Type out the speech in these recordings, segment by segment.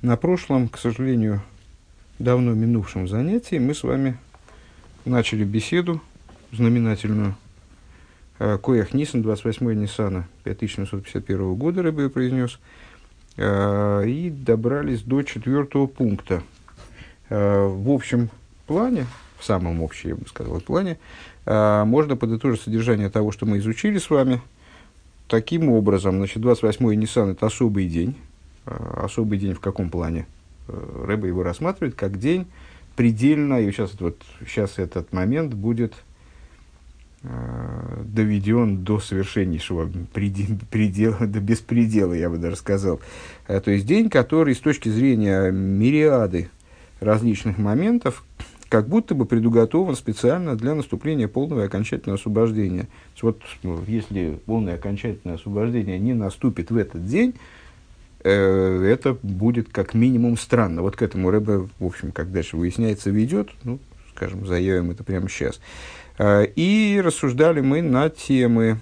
На прошлом, к сожалению, давно минувшем занятии мы с вами начали беседу знаменательную э, Коях Нисан, 28 Ниссана 5751 года, Рыбы произнес, э, и добрались до четвертого пункта. Э, в общем плане, в самом общем, я бы сказал, плане, можно подытожить содержание того, что мы изучили с вами. Таким образом, значит, 28 Ниссан – это особый день, особый день в каком плане? Э, Рэба его рассматривает как день предельно, и сейчас, вот, сейчас этот момент будет э, доведен до совершеннейшего предела, предела, до беспредела, я бы даже сказал. Э, то есть день, который с точки зрения мириады различных моментов, как будто бы предуготован специально для наступления полного и окончательного освобождения. Вот ну, если полное окончательное освобождение не наступит в этот день, Э, это будет как минимум странно. Вот к этому Рэбе, в общем, как дальше выясняется, ведет, ну, скажем, заявим это прямо сейчас. Э, и рассуждали мы на темы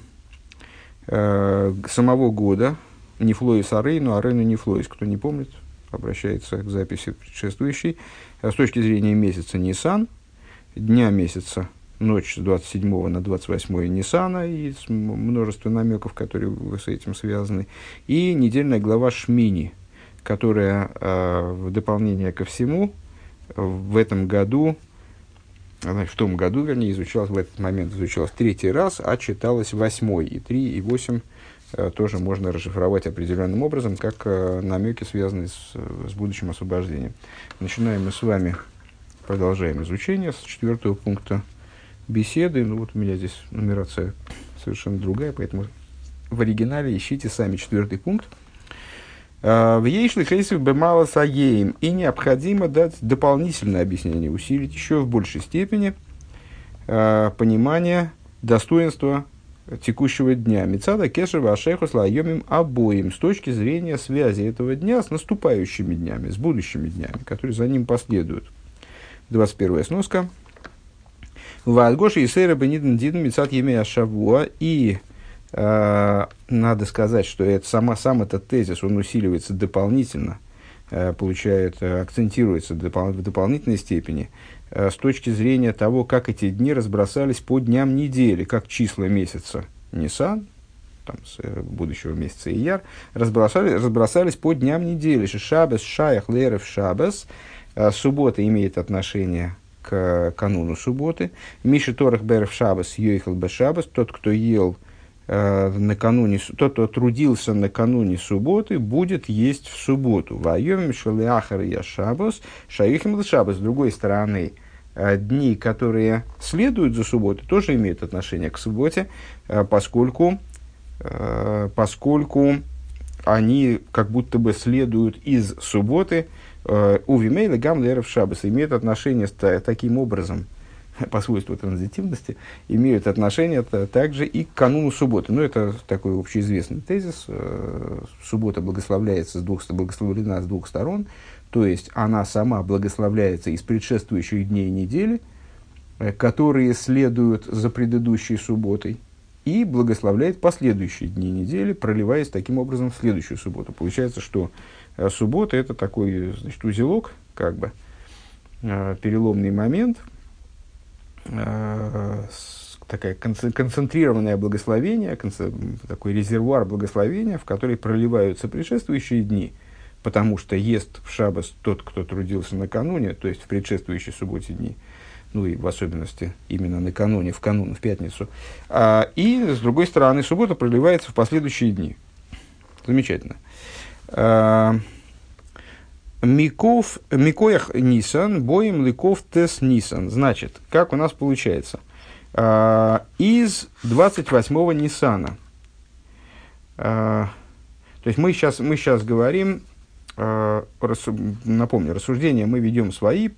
э, самого года, не Флоис Арейну, Арейну не Флоис. Кто не помнит, обращается к записи предшествующей. С точки зрения месяца Нисан, дня месяца ночь с 27 на 28 Ниссана и множество намеков, которые с этим связаны, и недельная глава Шмини, которая э, в дополнение ко всему в этом году, в том году, вернее, изучалась, в этот момент изучалась третий раз, а читалась восьмой, и три, и восемь э, тоже можно расшифровать определенным образом, как э, намеки, связанные с, с будущим освобождением. Начинаем мы с вами, продолжаем изучение с четвертого пункта беседы. Ну вот у меня здесь нумерация совершенно другая, поэтому в оригинале ищите сами четвертый пункт. А, в Ейшли Хейсов Бемала Саеем. И необходимо дать дополнительное объяснение, усилить еще в большей степени э, понимание достоинства текущего дня. Мецада Кешева Ашеху Слайомим обоим с точки зрения связи этого дня с наступающими днями, с будущими днями, которые за ним последуют. 21 сноска. Вальгоши и Сейра Бениден Диден Мицат Емея Шавуа. И э, надо сказать, что это сама, сам этот тезис, он усиливается дополнительно, э, получает, э, акцентируется допол- в дополнительной степени э, с точки зрения того, как эти дни разбросались по дням недели, как числа месяца Нисан, там, с э, будущего месяца Ияр, разбросали, разбросались по дням недели. Шабес, Шаях, Лерев, Шабес. Э, суббота имеет отношение к кануну субботы. Миши Торах Берев Шабас Йойхал Бешабас, тот, кто ел э, накануне, тот, кто трудился накануне субботы, будет есть в субботу. Вайом Шалиахар Я Шабас, Шаихим Шабас. С другой стороны, э, дни, которые следуют за субботой, тоже имеют отношение к субботе, э, поскольку, э, поскольку они как будто бы следуют из субботы, Э, Увимейла гамлеров шабас имеют отношение таким образом, по свойству транзитивности, имеют отношение также и к кануну субботы. Ну, это такой общеизвестный тезис. Э, суббота благословляется с двух, благословлена с двух сторон, то есть она сама благословляется из предшествующих дней недели, э, которые следуют за предыдущей субботой, и благословляет последующие дни недели, проливаясь таким образом в следующую субботу. Получается, что а суббота – это такой значит, узелок, как бы, э, переломный момент, э, такое концентрированное благословение, такой резервуар благословения, в который проливаются предшествующие дни, потому что ест в шабас тот, кто трудился накануне, то есть в предшествующей субботе дни, ну и в особенности именно накануне, в канун, в пятницу. А, и, с другой стороны, суббота проливается в последующие дни. Замечательно. А, Миков, Микоях Нисан, боем Ликов Тес Нисан. Значит, как у нас получается? А, из 28-го Нисана. А, то есть мы сейчас, мы сейчас говорим, напомню, рассуждения мы ведем свои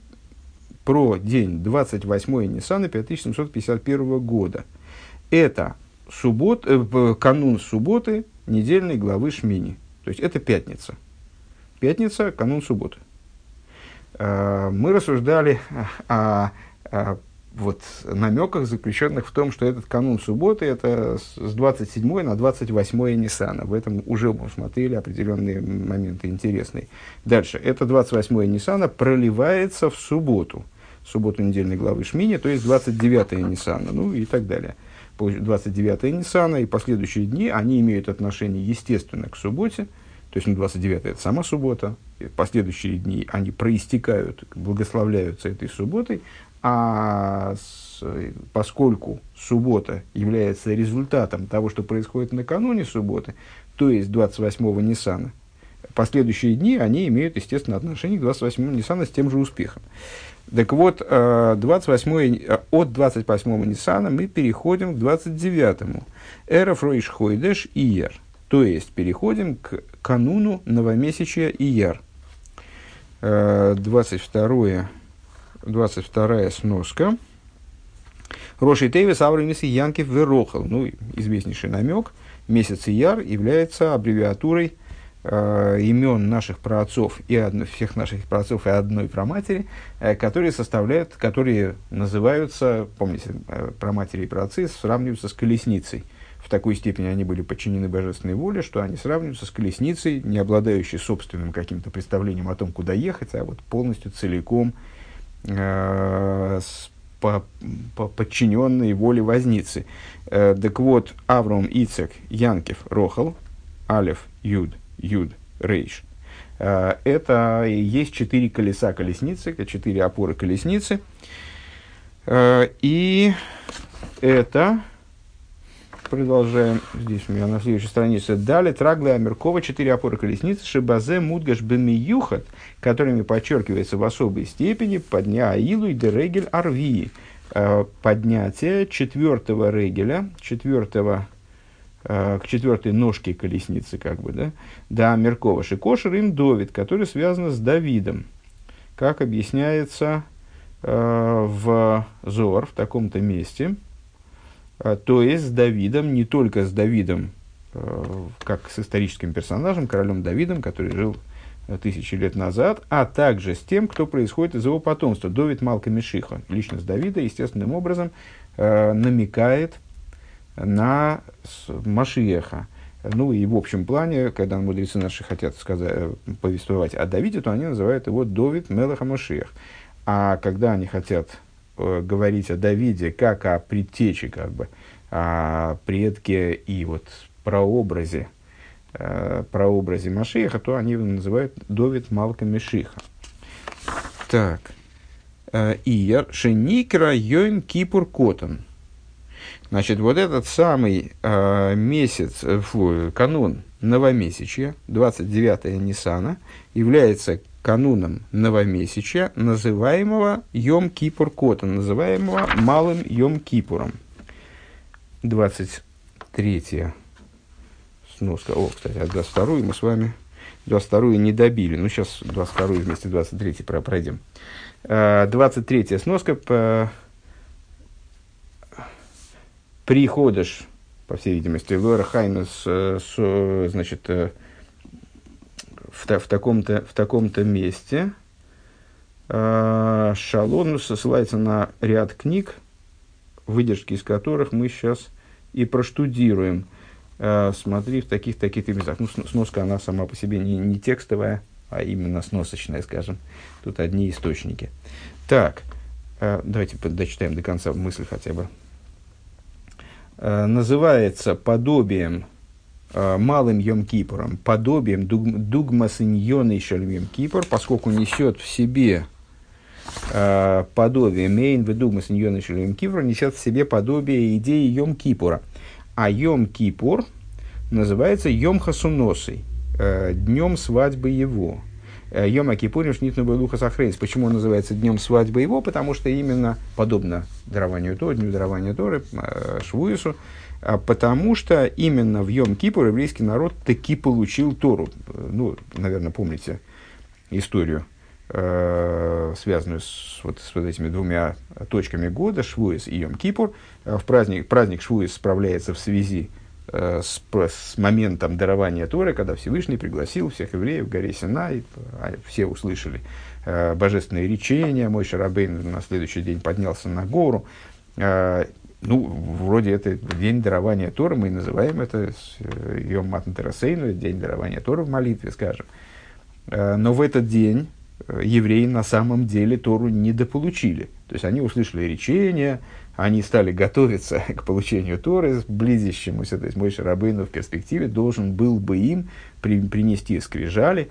про день 28 Ниссана 5751 года. Это суббот, э, канун субботы недельной главы Шмини. То есть это пятница. Пятница, канун субботы. Э, мы рассуждали о, о вот намеках, заключенных в том, что этот канун субботы это с 27 на 28 Ниссана. В этом уже мы смотрели определенные моменты интересные. Дальше. Это 28 Ниссана проливается в субботу. Субботу недельной главы Шмини, то есть 29 Ниссана, ну и так далее. 29 Ниссана и последующие дни, они имеют отношение, естественно, к субботе. То есть, ну, 29 это сама суббота, последующие дни, они проистекают, благословляются этой субботой, а с, поскольку суббота является результатом того, что происходит накануне субботы, то есть 28-го Ниссана, последующие дни, они имеют, естественно, отношение к 28-му Ниссана с тем же успехом. Так вот, 28 э, от 28-го Ниссана мы переходим к 29-му. Эра Фройш Хойдеш Ияр. То есть, переходим к кануну новомесячия Ияр. 22 22 сноска. Роши Тейвис Аврамис Янкив Верохал. Ну, известнейший намек. Месяц Ияр является аббревиатурой э, имен наших праотцов и одно, всех наших праотцов и одной праматери, э, которые составляют, которые называются, помните, э, праматери и праотцы сравниваются с колесницей. В такой степени они были подчинены божественной воле, что они сравниваются с колесницей, не обладающей собственным каким-то представлением о том, куда ехать, а вот полностью целиком Э, по, по подчиненной воле возницы. Э, так вот, Авром, Ицек, Янкев, Рохал, Алев, Юд, Юд, Рейш. Э, это есть четыре колеса колесницы, четыре опоры колесницы. Э, и это Продолжаем. Здесь у меня на следующей странице. Далее Трагла Амеркова, четыре опоры колесницы, Шибазе Мудгаш Бемиюхат, которыми подчеркивается в особой степени подня Аилу и Дерегель Арвии. Э, поднятие четвертого регеля, четвертого к четвертой ножке колесницы, как бы, да, да, Меркова Шикошер им Довид, который связан с Давидом, как объясняется э, в Зор, в таком-то месте – а, то есть с Давидом, не только с Давидом, э, как с историческим персонажем, королем Давидом, который жил э, тысячи лет назад, а также с тем, кто происходит из его потомства, Довид Малка Мишиха. Личность Давида естественным образом э, намекает на Машиеха. Ну и в общем плане, когда мудрецы наши хотят сказать, повествовать о Давиде, то они называют его Довид Мелаха Машиех. А когда они хотят Э, говорить о Давиде как о предтече, как бы, о предке и вот прообразе, э, прообразе Машиха, то они его называют Довид Малка Мишиха. Так. Э, Ияр Шеникра Йойм Кипур Котон. Значит, вот этот самый э, месяц, э, фу, канун новомесячья, 29 Нисана, является кануном новомесяча, называемого Йом-Кипур Котом, называемого Малым Йом-Кипуром. 23 сноска. О, кстати, а 22 мы с вами 22 не добили. Ну, сейчас 22 вместе 23 пройдем. 23 а, сноска по приходишь, по всей видимости, Лора Хайнус, значит, э, в, в таком-то в таком-то месте. А, Шалон ссылается на ряд книг, выдержки из которых мы сейчас и проштудируем. А, смотри в таких-таких местах. Ну, сноска, она сама по себе не, не текстовая, а именно сносочная, скажем. Тут одни источники. Так, а, давайте дочитаем до конца мысль хотя бы. Называется подобием Э, малым Йом-Кипуром, подобием дугмасиньоной шаль Йом-Кипур, поскольку несет в себе э, подобие, мейн в дугмасиньоной шаль Йом-Кипур, несет в себе подобие идеи Йом-Кипура. А Йом-Кипур называется Йом-Хасуносой, э, днем свадьбы его. Йома Кипурим Шнитну Белуха Сахрейс. Почему он называется днем свадьбы его? Потому что именно подобно дарованию Торы, дню дарования Торы, Швуису, а потому что именно в Йом-Кипур еврейский народ таки получил Тору. Ну, наверное, помните историю, э, связанную с вот, с вот этими двумя точками года, Швуис и Йом-Кипур. Э, в праздник, праздник Швуис справляется в связи э, с, с моментом дарования Торы, когда Всевышний пригласил всех евреев в горе Синай, а все услышали э, божественное речение, мой Шарабейн на следующий день поднялся на гору. Э, ну, вроде это день дарования Торы, мы называем это Йом Матн Терасейну, день дарования Торы в молитве, скажем. Э, но в этот день э, евреи на самом деле Тору недополучили. То есть они услышали речение, они стали готовиться к получению Торы, близящемуся. То есть мой Шарабейну в перспективе должен был бы им при, принести скрижали,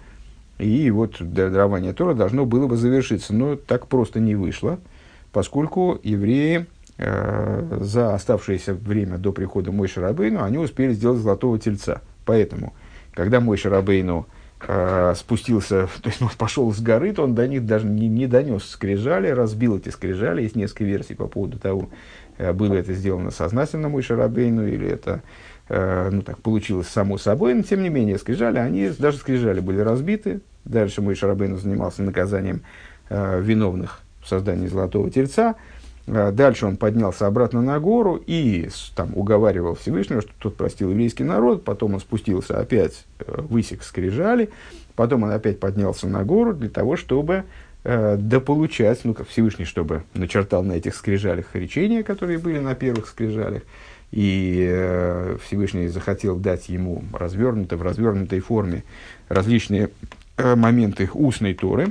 и вот дарование Тора должно было бы завершиться. Но так просто не вышло, поскольку евреи э, за оставшееся время до прихода Мой Шарабейну, они успели сделать золотого тельца. Поэтому, когда Мой Шарабейну э, спустился, то есть он пошел с горы, то он до них даже не, не донес скрижали, разбил эти скрижали. Есть несколько версий по поводу того, э, было это сделано сознательно Мой Шарабейну, или это э, ну, так, получилось само собой, но тем не менее скрижали, они, даже скрижали были разбиты. Дальше Мой Шарабейну занимался наказанием виновных в создании золотого тельца. Дальше он поднялся обратно на гору и там, уговаривал Всевышнего, что тот простил еврейский народ. Потом он спустился опять, э, высек скрижали. Потом он опять поднялся на гору для того, чтобы э, дополучать, ну, как Всевышний, чтобы начертал на этих скрижалях речения, которые были на первых скрижалях. И э, Всевышний захотел дать ему развернуто, в развернутой форме различные э, моменты устной Торы,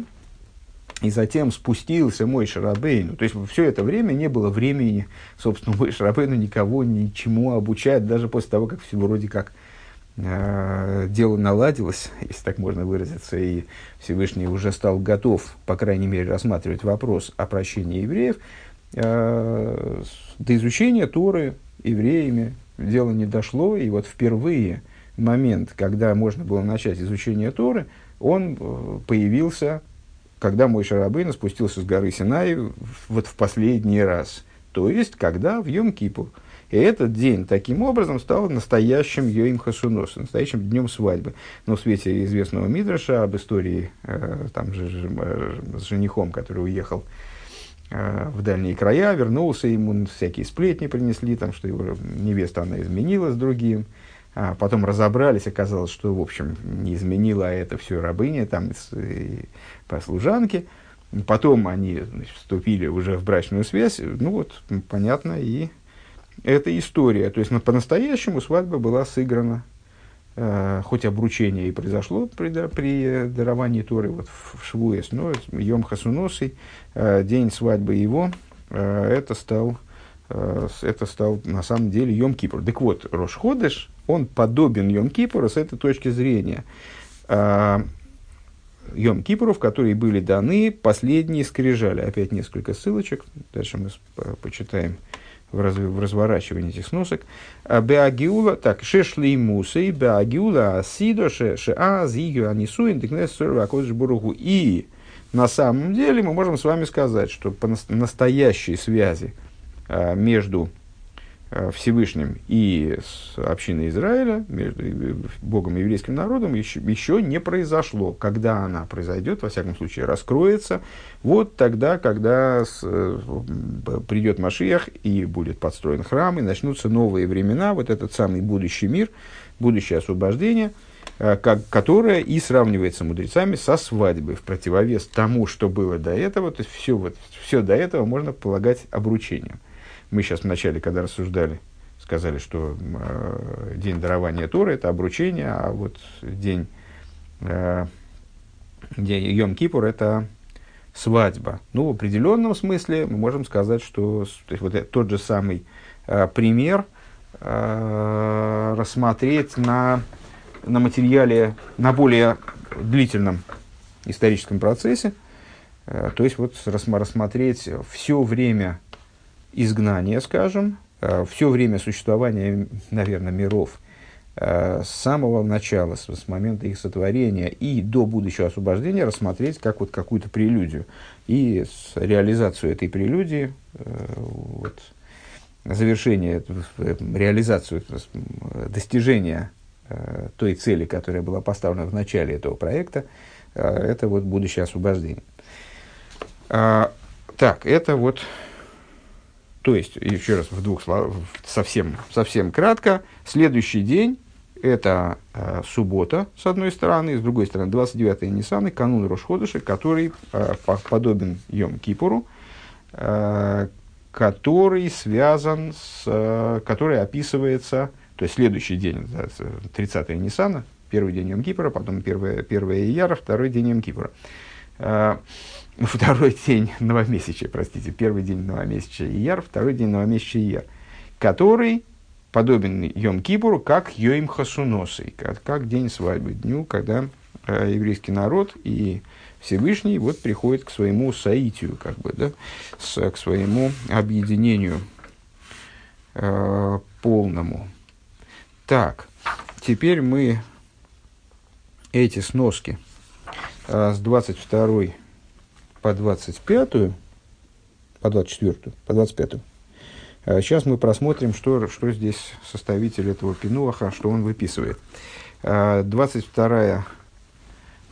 и затем спустился мой Шарабейну. То есть все это время не было времени, собственно, мой Шарабейну никого ничему обучать, даже после того, как все вроде как э, дело наладилось, если так можно выразиться, и Всевышний уже стал готов, по крайней мере, рассматривать вопрос о прощении евреев, э, до изучения Торы евреями дело не дошло, и вот впервые момент, когда можно было начать изучение Торы, он э, появился когда мой Шарабейна спустился с горы Синай вот в последний раз. То есть, когда в Йом-Кипур. И этот день таким образом стал настоящим Йоим Хасунос, настоящим днем свадьбы. Но в свете известного Мидраша об истории э, там же, же, э, с женихом, который уехал э, в дальние края, вернулся, ему всякие сплетни принесли, там, что его невеста она изменила с другим. А потом разобрались, оказалось, что, в общем, не изменила, это все рабыня, там, по служанке. Потом они значит, вступили уже в брачную связь. Ну вот, понятно, и эта история. То есть, ну, по-настоящему свадьба была сыграна, э, хоть обручение и произошло при, да, при даровании Торы вот в, в Швуэс, но Йом Хасуносый, э, день свадьбы его, э, это стал Э, это стал на самом деле Йом Кипур. Так вот, Рошходыш, он подобен Йом Кипуру с этой точки зрения. А, Йом Кипуру, в который были даны последние скрижали. Опять несколько ссылочек. Дальше мы почитаем в, раз, в разворачивании этих сносок. А, Беагиула, так, шешли мусей, беагиула асидо, шеа, зигю, анисуин, декнес, сорва, буругу. И на самом деле мы можем с вами сказать, что по настоящей связи Э, между э, Всевышним и с общиной Израиля, между Богом и еврейским народом, еще, еще не произошло. Когда она произойдет, во всяком случае, раскроется, вот тогда, когда с, э, придет Машиях и будет подстроен храм, и начнутся новые времена, вот этот самый будущий мир, будущее освобождение, как, которое и сравнивается мудрецами со свадьбой, в противовес тому, что было до этого, то есть все, вот, все до этого можно полагать обручением. Мы сейчас вначале, когда рассуждали, сказали, что э, день дарования Торы – это обручение, а вот день, э, день Йом-Кипур – это свадьба. Ну, в определенном смысле мы можем сказать, что то есть, вот это, тот же самый э, пример э, рассмотреть на, на материале, на более длительном историческом процессе, э, то есть вот рассмотреть все время изгнания, скажем, э, все время существования, наверное, миров, э, с самого начала, с, момента их сотворения и до будущего освобождения рассмотреть как вот какую-то прелюдию. И с реализацию этой прелюдии, э, вот, завершение, реализацию, достижения той цели, которая была поставлена в начале этого проекта, это вот будущее освобождение. А, так, это вот То есть, еще раз в двух словах, совсем, совсем кратко, следующий день – это э, суббота, с одной стороны, с другой стороны, 29-е Ниссаны, канун Рошходыша, который э, подобен Йом Кипуру, э, который связан с, э, который описывается, то есть следующий день, 30-е Ниссана, первый день Йом Кипура, потом первое, первое Ияра, второй день Йом Кипура. Э, второй день новомесячия, простите, первый день новомесячия Ияр, второй день новомесячия Ияр, который подобен Йом Кипуру, как Йоим Хасуносой, как, как день свадьбы, дню, когда э, еврейский народ и Всевышний вот приходит к своему соитию, как бы, да, с, к своему объединению э, полному. Так, теперь мы эти сноски э, с 22 по 25, по 24, по 25. Сейчас мы просмотрим, что, что здесь составитель этого пинуаха, что он выписывает. 22,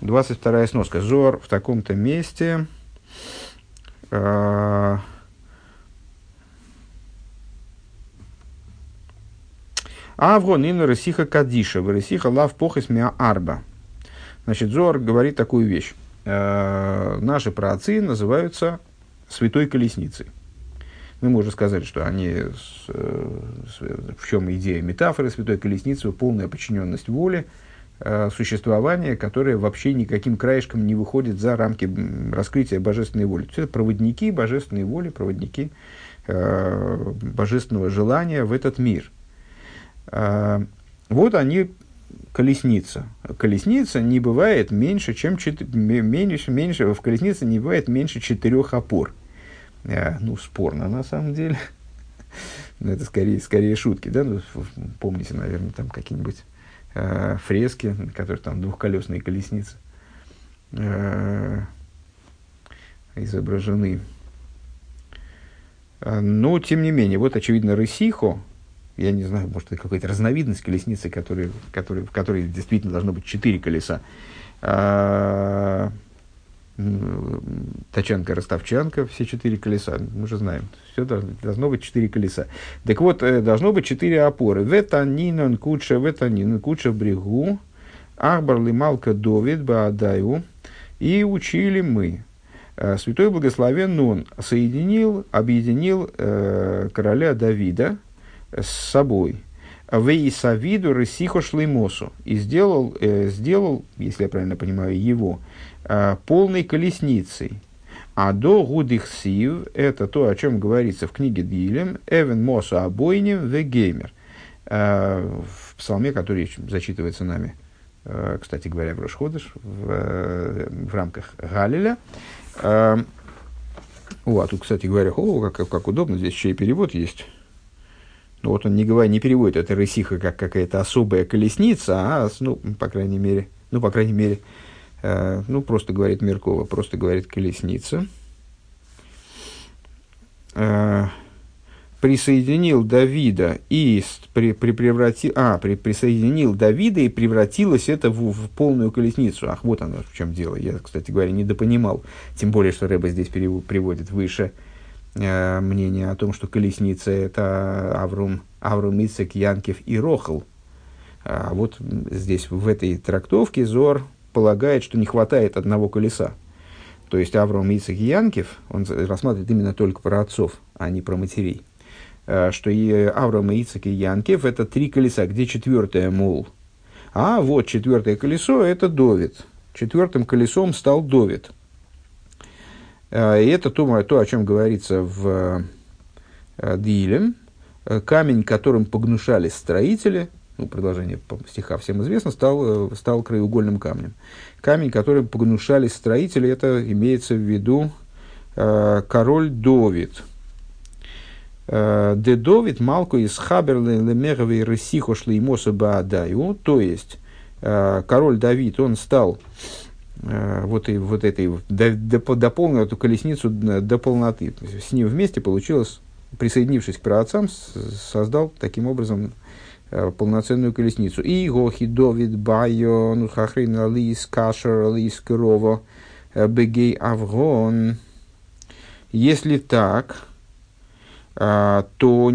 22 сноска. Зор в таком-то месте. А, Авгон ин Ресиха Кадиша, Ресиха лав похес миа арба. Значит, Зор говорит такую вещь э, наши праотцы называются святой колесницей. Мы уже сказали, что они, с, э, с, в чем идея метафоры святой колесницы, полная подчиненность воле, э, существование, которое вообще никаким краешком не выходит за рамки раскрытия божественной воли. То есть это проводники божественной воли, проводники э, божественного желания в этот мир. Э, вот они колесница. Колесница не бывает меньше, чем чет... меньше, меньше, в колеснице не бывает меньше четырех опор. А, ну, спорно на самом деле. Но это скорее, скорее шутки, да? Ну, помните, наверное, там какие-нибудь э, фрески, которые там двухколесные колесницы э, изображены. Но, тем не менее, вот, очевидно, Рысихо, я не знаю, может, это какая-то разновидность колесницы, который, который, в которой действительно должно быть четыре колеса. А, тачанка, ростовчанка, все четыре колеса, мы же знаем, все должно, должно быть четыре колеса. Так вот, э, должно быть четыре опоры. Ветанинон куча, ветанинон куча брегу, ахбарли малка довид баадаю, и учили мы. Э, Святой Благословен он соединил, объединил э, короля Давида, с собой. Вейсавиду Ресихо Шлеймосу. И сделал, э, сделал, если я правильно понимаю, его э, полной колесницей. А до Гудихсив, это то, о чем говорится в книге Дилем, Эвен Мосу Обойним Вегеймер. Э, в псалме, который зачитывается нами, э, кстати говоря, в Рошходыш, в, э, в рамках Галиля. Э, о, а тут, кстати говоря, о, как, как удобно, здесь еще и перевод есть. Ну, вот он не, говорит, не переводит это рысиха как какая-то особая колесница, а, ну, по крайней мере, ну, по крайней мере, э, ну, просто говорит Меркова, просто говорит колесница. Э, присоединил Давида и при, при превратил, а, при, присоединил Давида и превратилось это в, в полную колесницу. Ах, вот оно в чем дело. Я, кстати говоря, недопонимал. Тем более, что Рэба здесь приводит выше Э, мнение о том, что колесница – это Аврум, Аврум Ицек, Янкев и Рохл. А вот здесь, в этой трактовке, Зор полагает, что не хватает одного колеса. То есть Авром, Ицек Янкев, он рассматривает именно только про отцов, а не про матерей. А, что и Авром, Ицек и Янкев – это три колеса, где четвертое, мол. А вот четвертое колесо – это Довид. Четвертым колесом стал Довид – Э, и это то, то о чем говорится в э, Дилем. Э, камень, которым погнушались строители, ну, продолжение стиха всем известно, стал, стал краеугольным камнем. Камень, которым погнушались строители, это имеется в виду э, король Довид. Де Довид малку из Хаберли лемеговой рысихо шлеймоса баадаю, то есть э, король Давид, он стал Э, вот, и, вот этой, дополнил эту колесницу до полноты. С ним вместе получилось, присоединившись к праотцам, создал таким образом э, полноценную колесницу. И Гохи, Довид, Байо, Нухахрин, Алис, Кашер, Алис, Крово, э, Бегей, Авгон. Если так, а, то,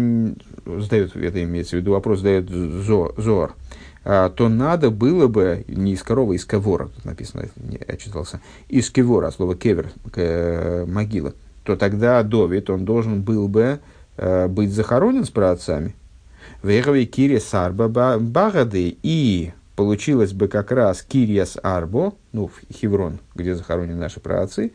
задает, это имеется в виду, вопрос задает Зор, то надо было бы, не из коровы, из кевора, тут написано, я читался, из кевора, слово кевер, к, могила, то тогда Довид, он должен был бы э, быть захоронен с праотцами. Вегови Кирис Арба Багады, и получилось бы как раз Кириас Арбо, ну, Хеврон, где захоронены наши праотцы,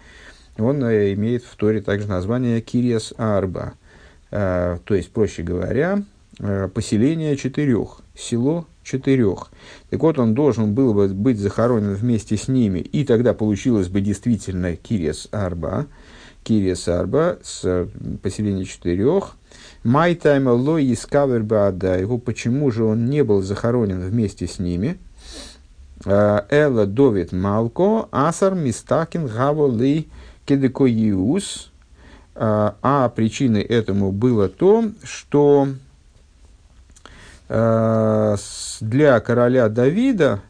он э, имеет в Торе также название Кириас Арба – Э, то есть, проще говоря, э, поселение четырех, село четырех. Так вот, он должен был бы быть захоронен вместе с ними, и тогда получилось бы действительно Кириес Арба, Кириес Арба с э, поселения четырех. Майтайма ло искавербада, его почему же он не был захоронен вместе с ними? Эла Довид Малко, Асар Мистакин Гаволи Кедекоиус, а, а причиной этому было то, что для короля Давида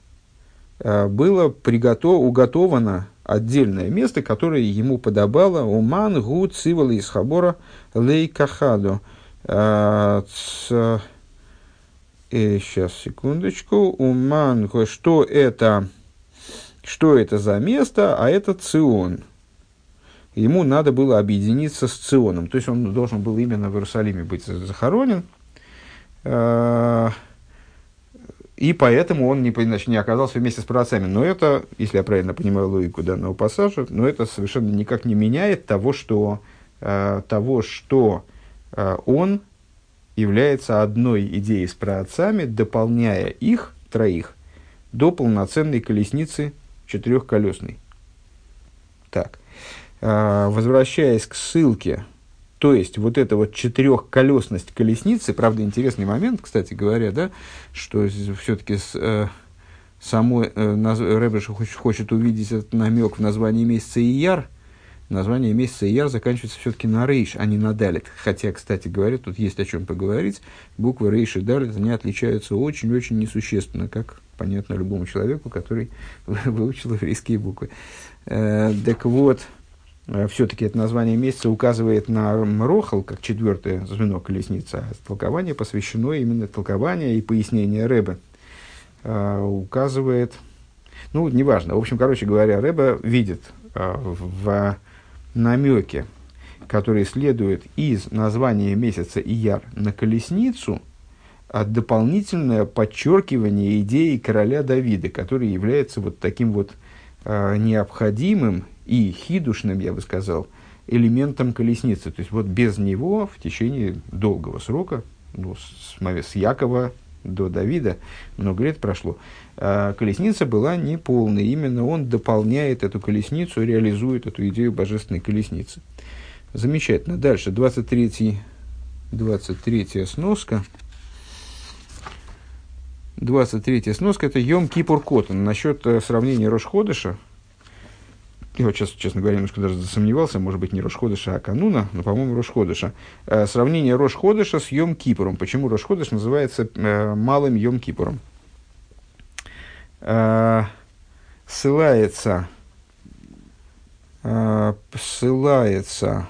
а, было приготов, уготовано отдельное место, которое ему подобало Уман Гу Цивала из Хабора Лей Кахаду. Сейчас, секундочку. Уман, что это, что это за место? А это Цион ему надо было объединиться с Ционом. То есть он должен был именно в Иерусалиме быть захоронен. А, и поэтому он не, значит, не оказался вместе с праотцами. Но это, если я правильно понимаю логику данного пассажа, но это совершенно никак не меняет того, что, а, того, что а, он является одной идеей с праотцами, дополняя их, троих, до полноценной колесницы четырехколесной. Так. Возвращаясь к ссылке, то есть вот эта вот четырехколесность колесницы, правда, интересный момент, кстати говоря, да, что все-таки с, э, самой э, наз, Рэбеш хочет, хочет увидеть этот намек в названии месяца Ияр, название месяца Ияр заканчивается все-таки на Рейш, а не на Далит. Хотя, кстати говоря, тут есть о чем поговорить. Буквы Рейш и Далит, они отличаются очень-очень несущественно, как понятно любому человеку, который выучил еврейские буквы. Э, так вот, все-таки это название месяца указывает на Рохал, как четвертое звено колесницы, а толкование посвящено именно толкованию и пояснение Рэбе. Э, указывает, ну, неважно, в общем, короче говоря, Рэбе видит э, в намеке, который следует из названия месяца Ияр на колесницу, дополнительное подчеркивание идеи короля Давида, который является вот таким вот необходимым и хидушным, я бы сказал, элементом колесницы. То есть вот без него в течение долгого срока, ну, с, с Якова до Давида, много лет прошло, а колесница была неполной. Именно он дополняет эту колесницу, реализует эту идею божественной колесницы. Замечательно. Дальше, 23, 23 сноска. 23 сноска – это Йом Кипур Котан. Насчет э, сравнения Рошходыша, я вот сейчас, честно говоря, немножко даже засомневался, может быть, не Рошходыша, а Кануна, но, по-моему, Рошходыша. Э, сравнение Рошходыша с Йом Кипуром. Почему Рошходыш называется э, малым Йом Кипуром? Э, ссылается, э, ссылается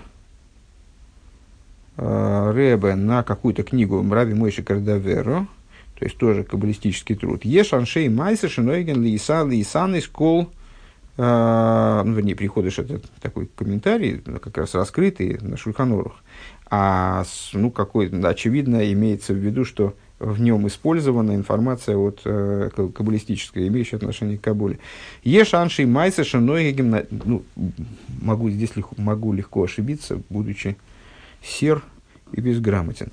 э, Ребе на какую-то книгу Мрави Мойши Кардаверо, то есть тоже каббалистический труд. Еш аншей майса шинойген лииса лиисан из а, ну, вернее, приходишь, это такой комментарий, как раз раскрытый на Шульханорах, а, ну, какой, очевидно, имеется в виду, что в нем использована информация от э, каббалистическая, имеющая отношение к Кабуле. Еш анши майса шинойгем, ну, могу, здесь легко, могу легко ошибиться, будучи сер и безграмотен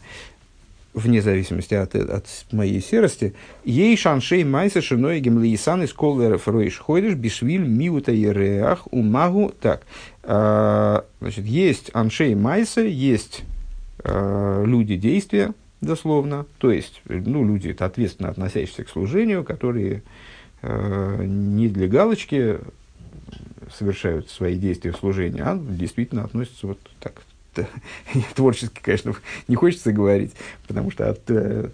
вне зависимости от, от моей серости, ей шаншей майса шиной гемлиисан из колеров ройш ходишь бишвиль миута ереах умагу. Так, э, значит, есть аншей майса, есть э, люди действия, дословно, то есть, ну, люди, ответственно относящиеся к служению, которые э, не для галочки совершают свои действия в служении, а действительно относятся вот так, творчески, конечно, не хочется говорить, потому что от, э,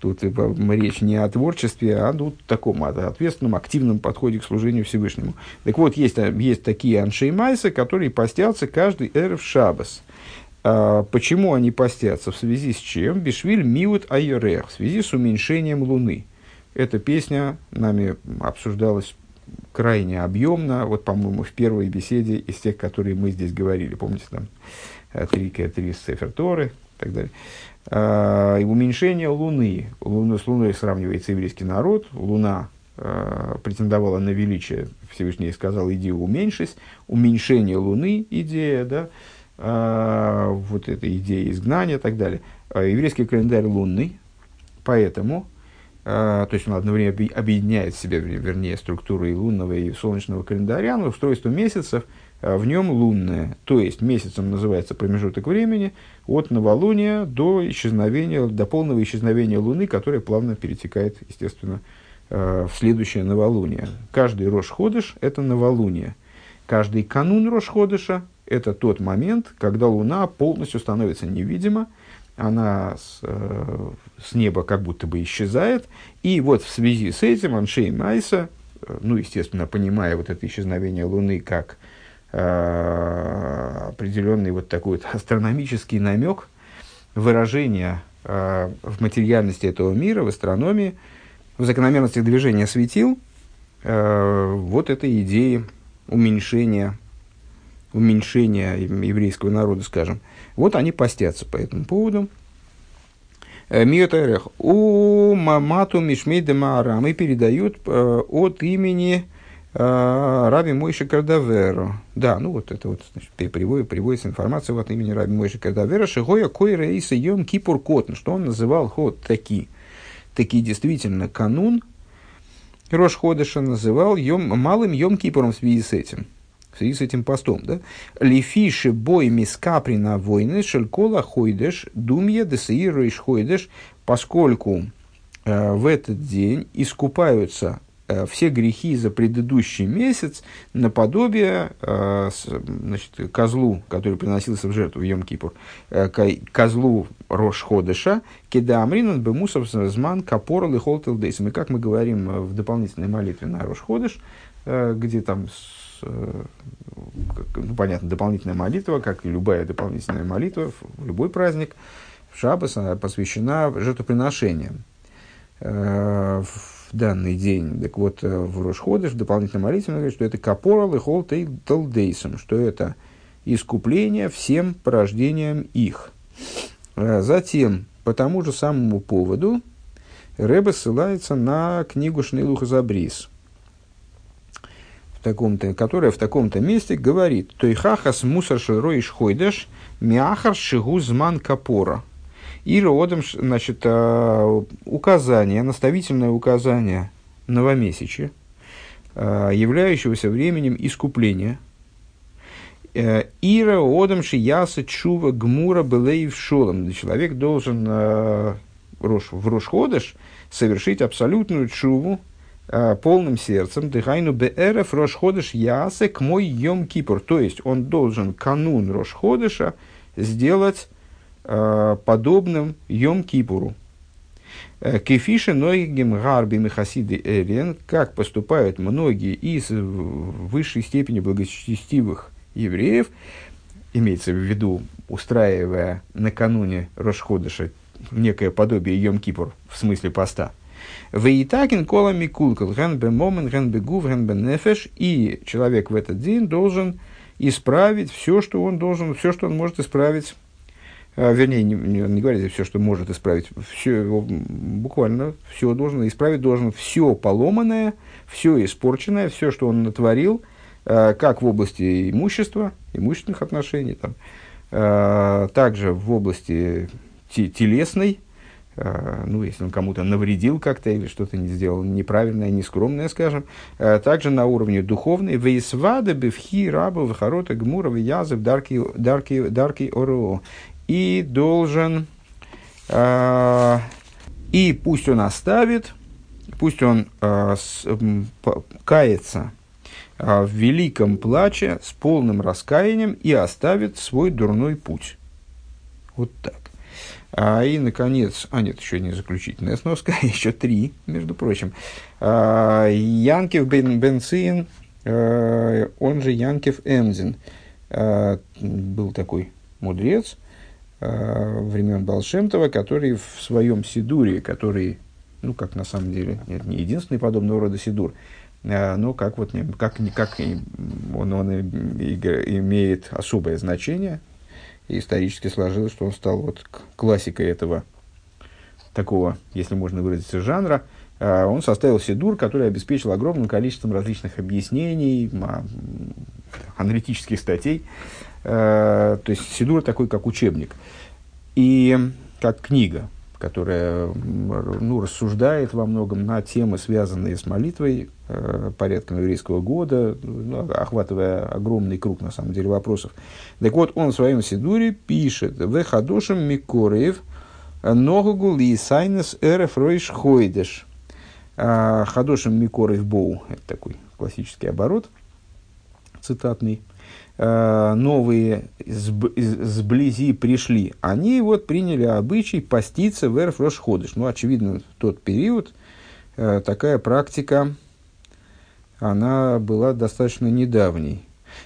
тут речь не о творчестве, а ну, таком ответственном, активном подходе к служению Всевышнему. Так вот, есть, есть такие аншей майсы, которые постятся каждый эрф шабас. А, почему они постятся? В связи с чем? Бишвиль миут айорех. В связи с уменьшением Луны. Эта песня нами обсуждалась крайне объемно, вот, по-моему, в первой беседе из тех, которые мы здесь говорили. Помните, там, э, три, три Сефер Торы и так далее. А, и уменьшение Луны. Луну, с Луной сравнивается еврейский народ. Луна а, претендовала на величие. Всевышний сказал, иди уменьшись. Уменьшение Луны, идея, да, а, вот эта идея изгнания и так далее. А, еврейский календарь лунный, поэтому, то есть он одновременно объединяет в себе, вернее, структуру и лунного, и солнечного календаря, но устройство месяцев в нем лунное. То есть месяцем называется промежуток времени от новолуния до исчезновения, до полного исчезновения Луны, которое плавно перетекает, естественно, в следующее новолуние. Каждый Рош-Ходыш – это новолуние. Каждый канун Рош-Ходыша это тот момент, когда Луна полностью становится невидима, она с, э, с неба как будто бы исчезает, и вот в связи с этим Аншей Майса, э, ну, естественно, понимая вот это исчезновение Луны как э, определенный вот такой вот астрономический намек, выражение э, в материальности этого мира, в астрономии, в закономерностях движения светил, э, вот этой идеи уменьшения уменьшения еврейского народа, скажем, вот они постятся по этому поводу. Э, Миотарех. У Мамату Мишмейда Маарам и передают э, от имени э, Раби Мойши Кардаверо. Да, ну вот это вот значит, приводит, приводится информация от имени Раби Мойши Кардаверо. Шигоя Кой Рейса Йом Кипур Котн, что он называл ход таки. Таки действительно канун Рош Ходыша называл йом, малым Йом Кипуром в связи с этим в связи с этим постом, да? Лифиши бой мискапри на войны шелькола хойдеш думья десаир хойдеш, поскольку э, в этот день искупаются все грехи за предыдущий месяц наподобие э, значит, козлу, который приносился в жертву в Йом-Кипур, э, козлу Рош Ходыша, кеда амринан бемусов зман капорал и холтел И как мы говорим в дополнительной молитве на Рош Ходыш, э, где там Э, ну, понятно, дополнительная молитва, как и любая дополнительная молитва, в любой праздник, в Шаббас она посвящена жертвоприношениям. Э, в данный день, так вот, э, в Рошходыш, в дополнительной молитве, он говорит, что это капорал и хол талдейсом, что это искупление всем порождениям их. Затем, по тому же самому поводу, Рэбе ссылается на книгу Шнейлуха Забрис – в таком-то, которая в таком-то месте говорит «Тойхахас мусар шелроиш хойдеш мяхар шигу зман капора». И родом, значит, а, указание, наставительное указание новомесяча, а, являющегося временем искупления. Э, Ира одам шияса чува гмура белеев шолом. Человек должен а, в Рошходыш совершить абсолютную чуву, Э, полным сердцем, дыхайну беэреф рошходыш ясек мой йом кипур. То есть он должен канун рошходыша сделать подобным йом кипуру. Э, Кефиши ноигим гарби мехасиды эрен, как поступают многие из высшей степени благочестивых евреев, имеется в виду, устраивая накануне Рошходыша некое подобие Йом-Кипур, в смысле поста – Веитакин кола микулкал, ген бе момен, ген гув, ген нефеш. И человек в этот день должен исправить все, что он должен, все, что он может исправить. А, вернее, не, не, не говорите все, что может исправить. Все, буквально все должен исправить, должен все поломанное, все испорченное, все, что он натворил, а, как в области имущества, имущественных отношений, там, а, также в области телесной, ну, если он кому-то навредил как-то или что-то не сделал неправильное, нескромное, скажем, также на уровне духовной, вейсвада бифхи раба вахарота гмура языв дарки, дарки, дарки оро. И должен, э, и пусть он оставит, пусть он кается в великом плаче с полным раскаянием и оставит свой дурной путь. Вот так. А, и, наконец, а нет, еще не заключительная сноска, еще три, между прочим. А, Янкев бен Бенцин, а, он же Янкев Эмзин, а, был такой мудрец, э, времен Балшемтова, который в своем Сидуре, который, ну, как на самом деле, нет, не единственный подобного рода Сидур, э, но как, вот, как, как он, он имеет особое значение, и исторически сложилось, что он стал вот классикой этого такого, если можно выразиться, жанра, э, он составил Сидур, который обеспечил огромным количеством различных объяснений, аналитических статей. Э, то есть Сидур такой, как учебник. И как книга, которая ну, рассуждает во многом на темы, связанные с молитвой, э, порядком еврейского года, ну, охватывая огромный круг, на самом деле, вопросов. Так вот, он в своем Сидуре пишет «Вехадошем Микореев ногугул и сайнес эреф ройш хойдеш». А, Хадошем Микореев Боу – это такой классический оборот, цитатный – Э, новые сблизи пришли, они вот приняли обычай поститься в Эрф Рошходыш. Ну, очевидно, в тот период э, такая практика, она была достаточно недавней.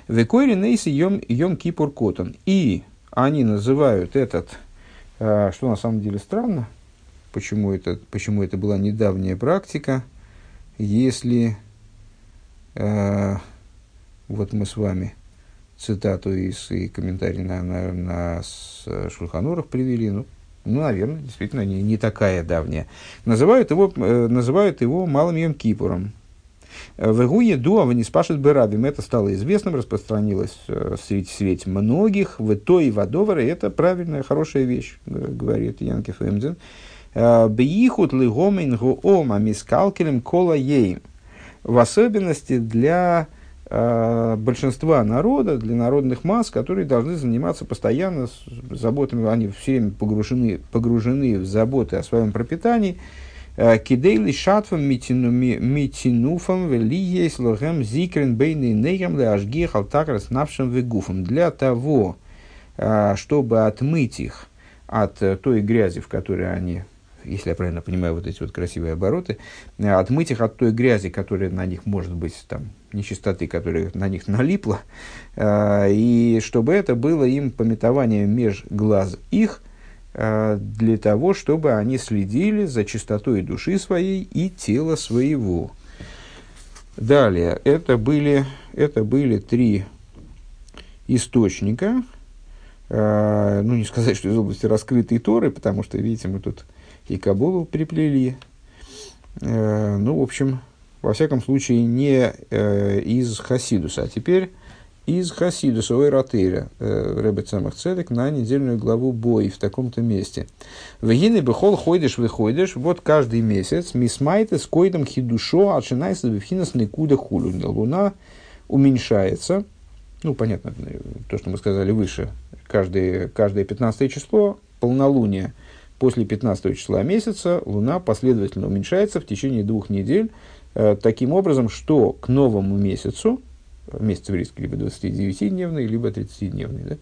Векойри нейси йом, йом кипур котон. И они называют этот, э, что на самом деле странно, почему это, почему это была недавняя практика, если вот мы с вами – цитату из и комментарий на, на, на Шульханурах привели. Ну, ну, наверное, действительно, не, не такая давняя. Называют его, э, называют его Малым Йом Кипуром. В Игуе Дуа не спашет Берабим. Это стало известным, распространилось э, среди, среди многих. В той Вадовара это правильная, хорошая вещь, говорит Янки Фемдзен. «Э, Бейхут лигомин гуома мискалкелем кола ейм. В особенности для э, большинства народа, для народных масс, которые должны заниматься постоянно заботами, они все время погружены, погружены в заботы о своем пропитании. Э, Кидейли шатфам митинуфам велией слогем зикрен бейны нейгам ляжги халтакар с навшим вегуфом. Для того, э, чтобы отмыть их от э, той грязи, в которой они если я правильно понимаю вот эти вот красивые обороты, отмыть их от той грязи, которая на них может быть там нечистоты, которая на них налипла, э, и чтобы это было им пометованием меж глаз их, э, для того, чтобы они следили за чистотой души своей и тела своего. Далее, это были, это были три источника, э, ну, не сказать, что из области раскрытой Торы, потому что, видите, мы тут и Кабулу приплели. Ну, в общем, во всяком случае, не э, из Хасидуса, а теперь из Хасидуса, Ойратейра, э, Рэбе Цамах Цедек, на недельную главу Бой в таком-то месте. Вегины бехол ходишь, выходишь, вот каждый месяц, мисмайты с койдом хидушо, отшинайся бифхинас никуда хулю. Луна уменьшается, ну, понятно, то, что мы сказали выше, каждое, каждое 15 число, полнолуние, после 15 числа месяца Луна последовательно уменьшается в течение двух недель, таким образом, что к новому месяцу, месяц еврейский либо 29-дневный, либо 30-дневный, да,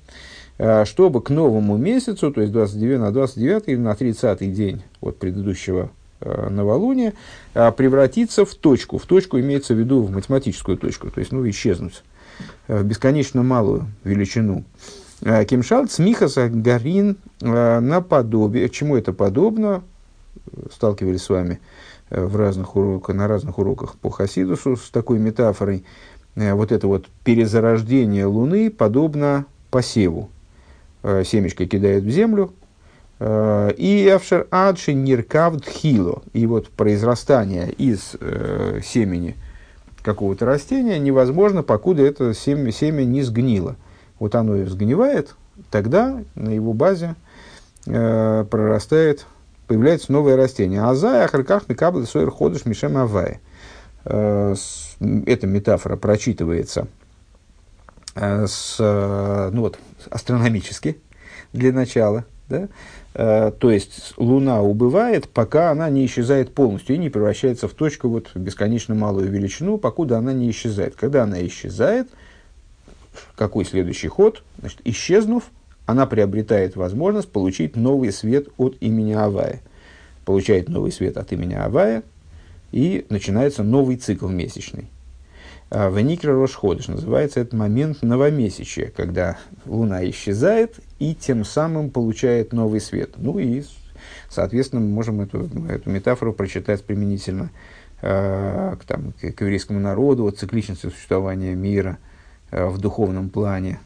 э, чтобы к новому месяцу, то есть 29 на 29 или на 30 день от предыдущего э, новолуния, превратиться в точку. В точку имеется в виду в математическую точку, то есть ну, исчезнуть в бесконечно малую величину. Кимшал Цмихаса Гарин наподобие, чему это подобно, сталкивались с вами Э, в разных уроках, на разных уроках по Хасидусу с такой метафорой. Э, вот это вот перезарождение Луны подобно посеву. Э, семечко кидает в землю, и авшер адши ниркавд хило. И вот произрастание из э, семени какого-то растения невозможно, покуда это семя, семя не сгнило. Вот оно и сгнивает, тогда на его базе э, прорастает появляется новое растение. Азай, ахарках, микабл, сойр, ходыш, мишем, авай. Э, эта метафора прочитывается э, с, э, ну вот, астрономически для начала. Да? То есть Луна убывает, пока она не исчезает полностью и не превращается в точку вот, бесконечно малую величину, покуда она не исчезает. Когда она исчезает, какой следующий ход? Значит, исчезнув, она приобретает возможность получить новый свет от имени Авая. Получает новый свет от имени Авая, и начинается новый цикл месячный. В Никре Рошходыш называется этот момент новомесячия, когда Луна исчезает и тем самым получает новый свет. Ну и, соответственно, мы можем эту, эту метафору прочитать применительно э, к, там, к, к еврейскому народу, от цикличности существования мира э, в духовном плане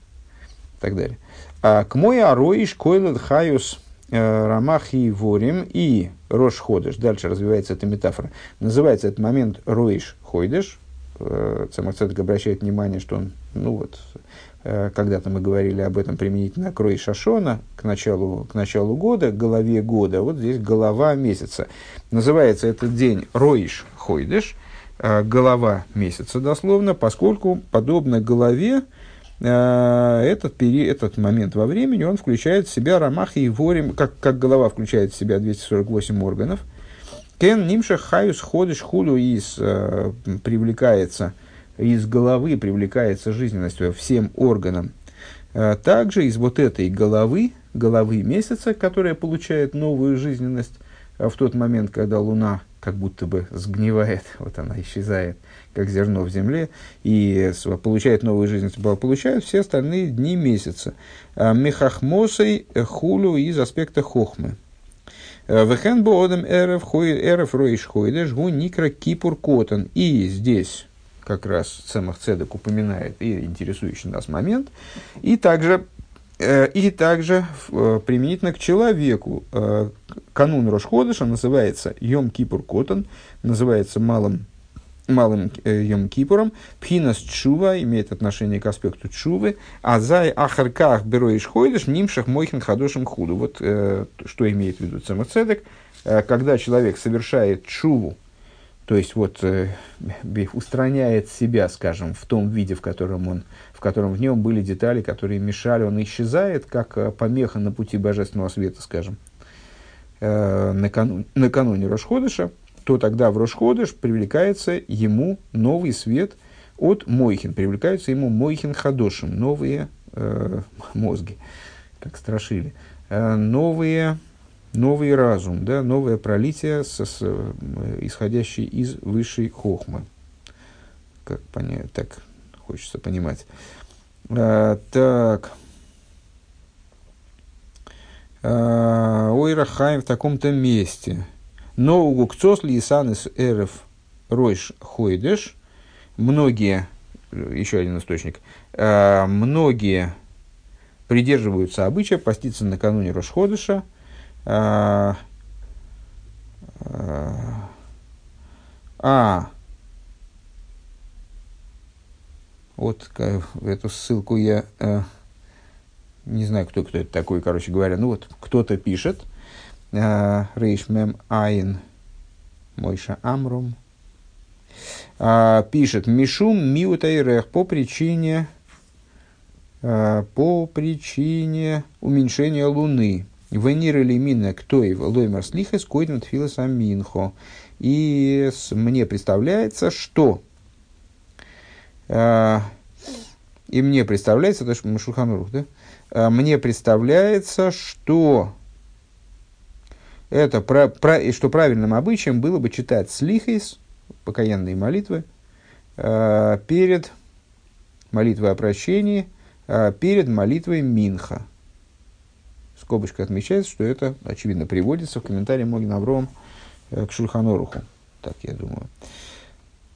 и так далее. А, к мой ароиш койлет хаюс э, рамахи ворим и рош ходыш. Дальше развивается эта метафора. Называется этот момент роиш ходыш, Э, Цемахцедек обращает внимание, что он, ну вот, э, когда-то мы говорили об этом применительно к Рой Шашона, к началу, к началу года, к голове года, вот здесь голова месяца. Называется этот день Роиш Хойдеш, э, голова месяца дословно, поскольку, подобно голове, этот, пери, этот момент во времени, он включает в себя рамах и ворим, как, как голова включает в себя 248 органов – Кен нимша хаюс ходыш худу из э, привлекается из головы привлекается жизненностью всем органам. Э, также из вот этой головы, головы месяца, которая получает новую жизненность э, в тот момент, когда Луна как будто бы сгнивает, вот она исчезает, как зерно в земле, и получает новую жизненность, получают все остальные дни месяца. Мехахмосой хулю из аспекта хохмы. Вехен боодем эрев эрев роиш хойдеш гу никра кипур котан. И здесь как раз Цемах Цедек упоминает и интересующий нас момент. И также, э, и также э, применительно к человеку. Э, канун Рошходыша называется Йом Кипур Котан, называется малым малым э, Йом Кипуром, Пхинас Чува имеет отношение к аспекту Чувы, а Зай Ахарках Бероиш Хойдыш Нимшах Мойхин Хадошим Худу. Вот э, что имеет в виду Цемацедек, э, когда человек совершает Чуву, то есть вот э, устраняет себя, скажем, в том виде, в котором он, в котором в нем были детали, которые мешали, он исчезает, как э, помеха на пути божественного света, скажем, э, накануне, накануне Рошходыша, то тогда в Рошходыш привлекается ему новый свет от Мойхин, привлекаются ему Мойхин Хадошим, новые э, мозги, как страшили, э, новые, новый разум, да, новое пролитие, со, с, э, исходящее из высшей хохмы. Как понять, так хочется понимать. Э, так. Э, Ойра Хайм в таком-то месте. Но у гукцос лисанес эрев ройш хойдеш, многие, еще один источник, э, многие придерживаются обычая поститься накануне Рошходыша, э, э, а, вот эту ссылку я не знаю, кто, кто это такой, короче говоря, ну вот кто-то пишет – Э, Рейш Мем Айн Мойша Амрум. А, пишет Мишум Миутайрех по причине э, по причине уменьшения Луны. Венир или мина кто его лоймер слихас койден тфиласа минхо. И мне представляется, что э, и мне представляется, это Шульханурух, да? Мне представляется, что это про, про, и что правильным обычаем было бы читать слихейс, покаянные молитвы, э, перед молитвой о прощении, э, перед молитвой Минха. Скобочка отмечается, что это, очевидно, приводится в комментарии Могин Авром э, к Шульханоруху. Так, я думаю.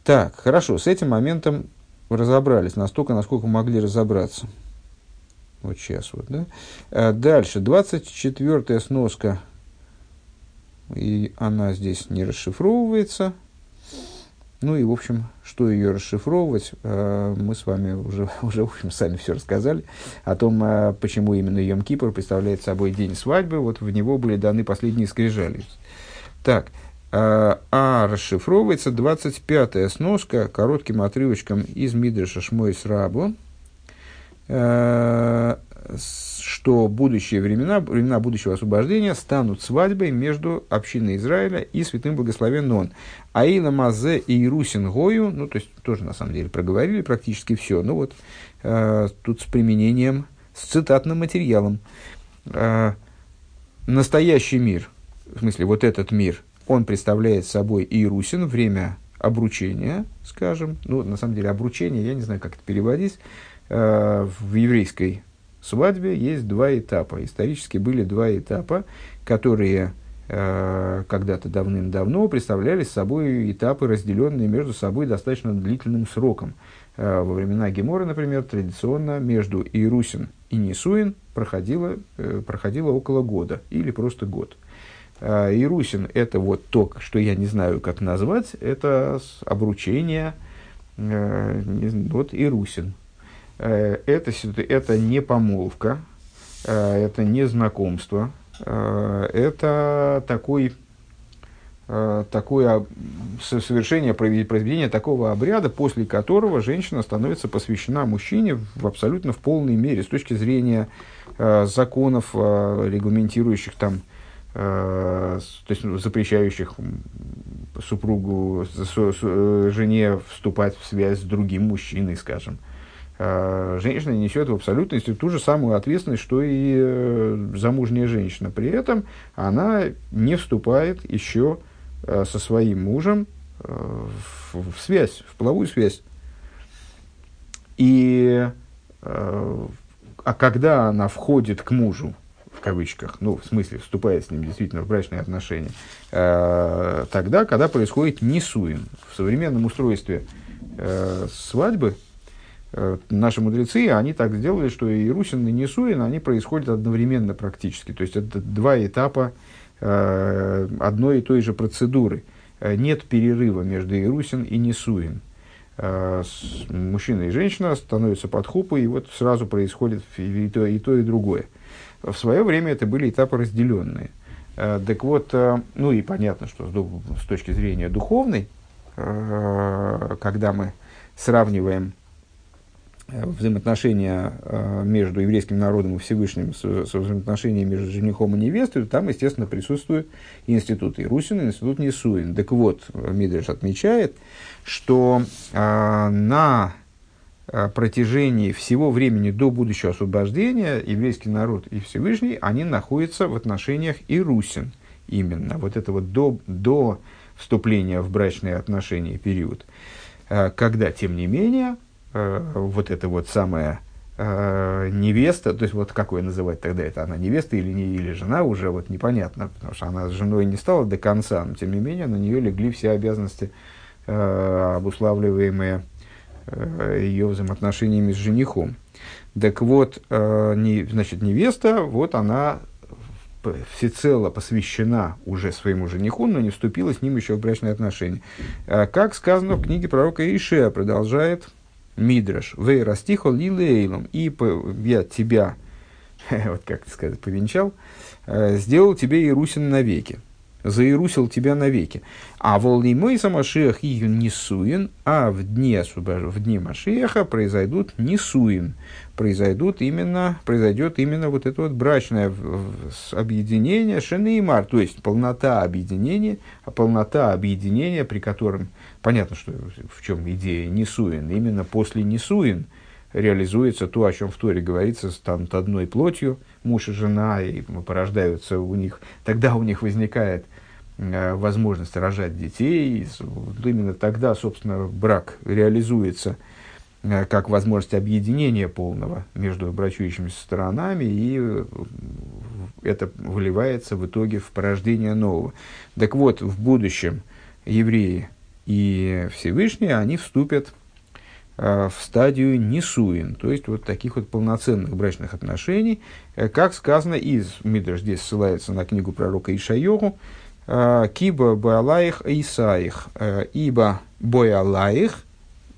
Так, хорошо, с этим моментом разобрались настолько, насколько могли разобраться. Вот сейчас вот, да. Э, дальше, 24 сноска и она здесь не расшифровывается. Ну и, в общем, что ее расшифровывать, э, мы с вами уже, уже в общем, сами все рассказали. О том, э, почему именно Йом Кипр представляет собой день свадьбы, вот в него были даны последние скрижали. Так, э, а расшифровывается 25-я сноска коротким отрывочком из Мидриша Шмой Срабу, что будущие времена, времена будущего освобождения станут свадьбой между общиной Израиля и святым благословен он. Аила Мазе и Ирусин Гою, ну, то есть тоже на самом деле проговорили практически все, ну вот э, тут с применением, с цитатным материалом. Э, настоящий мир, в смысле вот этот мир, он представляет собой Иерусин, время обручения, скажем, ну, на самом деле, обручение, я не знаю, как это переводить, э, в еврейской свадьбе есть два этапа. Исторически были два этапа, которые э, когда-то давным-давно представляли собой этапы, разделенные между собой достаточно длительным сроком. Э, во времена Гемора, например, традиционно между Иерусин и Нисуин проходило, э, проходило около года или просто год. Э, Ирусин – это вот то, что я не знаю, как назвать, это обручение, э, вот Ирусин. Э, это, это не помолвка, э, это не знакомство, э, это такой, такое совершение, проведение такого обряда, после которого женщина становится посвящена мужчине в абсолютно в полной мере с точки зрения законов, регламентирующих там, то есть запрещающих супругу, жене вступать в связь с другим мужчиной, скажем, женщина несет в абсолютности ту же самую ответственность, что и э, замужняя женщина. При этом она не вступает еще э, со своим мужем в, связь, в половую связь. И а когда она входит к мужу, в кавычках, ну, в смысле, вступает с ним действительно в брачные отношения, тогда, когда происходит несуин. В современном устройстве свадьбы – Э, наши мудрецы, они так сделали, что и Русин, и Несуин, они происходят одновременно практически. То есть это два этапа э, одной и той же процедуры. Э, нет перерыва между Ирусин и Несуин. Мужчина и женщина становятся под хупой, и вот сразу происходит и то, и то, и другое. В свое время это были этапы разделенные. Так вот, ну и понятно, что с точки зрения духовной, когда мы сравниваем Э, взаимоотношения э, между еврейским народом и Всевышним, со, взаимоотношения между женихом и невестой, там, естественно, присутствует институт Ирусин институт Несуин. Так вот, Мидриш отмечает, что а, на протяжении всего времени до будущего освобождения еврейский народ и Всевышний, они находятся в отношениях Ирусин. Именно вот это вот до, до вступления в брачные отношения период. Когда, тем не менее, э, вот эта вот самая э, невеста, то есть вот как ее называть тогда, это она невеста или, не, или жена, уже вот непонятно, потому что она с женой не стала до конца, но тем не менее на нее легли все обязанности, э, обуславливаемые э, ее взаимоотношениями с женихом. Так вот, э, не, значит, невеста, вот она всецело посвящена уже своему жениху, но не вступила с ним еще в брачные отношения. Э, как сказано в книге пророка Ишея, продолжает Мидраш, вей растихо лилейлом, и я тебя, вот как сказать, повенчал, э, сделал тебе Иерусин навеки, заирусил тебя навеки. А волны мой самашиях и несуин, а в дне, в дне Машиеха произойдут несуин, произойдут именно, произойдет именно вот это вот брачное объединение Шенеймар, то есть полнота объединения, полнота объединения, при котором Понятно, что в чем идея Несуин. Именно после Несуин реализуется то, о чем в Торе говорится, станут одной плотью муж и жена, и порождаются у них, тогда у них возникает э, возможность рожать детей. Именно тогда, собственно, брак реализуется э, как возможность объединения полного между брачующимися сторонами, и э, это выливается в итоге в порождение нового. Так вот, в будущем евреи и Всевышний, они вступят э, в стадию несуин, то есть вот таких вот полноценных брачных отношений, э, как сказано из, Мидраш здесь ссылается на книгу пророка Ишайоху, э, «Киба боалаих Исаих», «Ибо боалаих,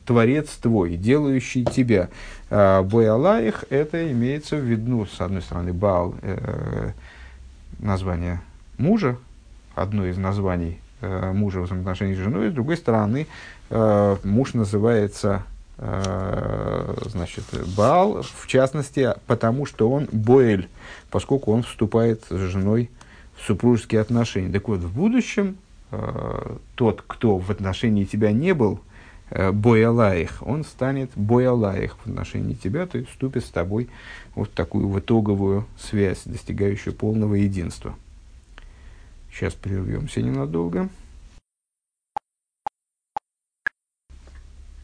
Творец твой, делающий тебя». Боалаих, это имеется в виду, с одной стороны, Баал, название мужа, одно из названий мужа в взаимоотношении с женой, с другой стороны, э, муж называется э, значит, Баал, в частности, потому что он Боэль, поскольку он вступает с женой в супружеские отношения. Так вот, в будущем э, тот, кто в отношении тебя не был, э, Боялаих, он станет Боялаих в отношении тебя, то есть вступит с тобой вот такую в итоговую связь, достигающую полного единства. Сейчас прервемся ненадолго.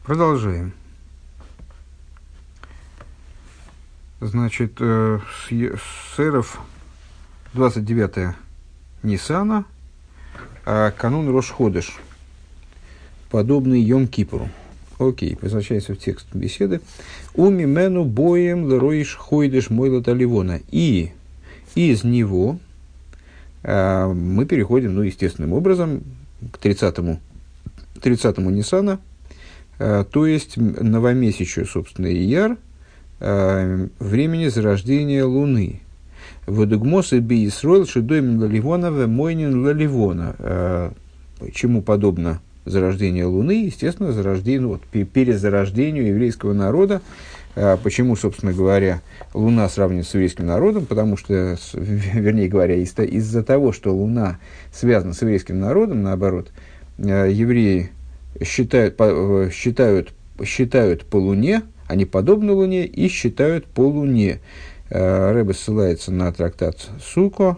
Продолжаем. Значит, э, с, с эров 29 Нисана, а канун Рошходыш, подобный Йом Кипру. Окей, возвращаемся в текст беседы. Уми мену боем лероиш хойдыш мойлата ливона. И из него мы переходим, ну, естественным образом, к 30-му, 30-му Ниссана, а, то есть новомесячию, собственно, Ияр, а, времени зарождения Луны. Водугмос и Биисроил Шидоймин Лаливона Мойнин Лаливона. А, чему подобно зарождение Луны? Естественно, зарождение, ну, вот, перезарождению еврейского народа, а, почему, собственно говоря, Луна сравнивается с еврейским народом? Потому что, вернее говоря, из- из-за того, что Луна связана с еврейским народом, наоборот, а, евреи считают, э, считают, считают по Луне, они подобны Луне и считают по Луне. А, Рэбе ссылается на трактат Суко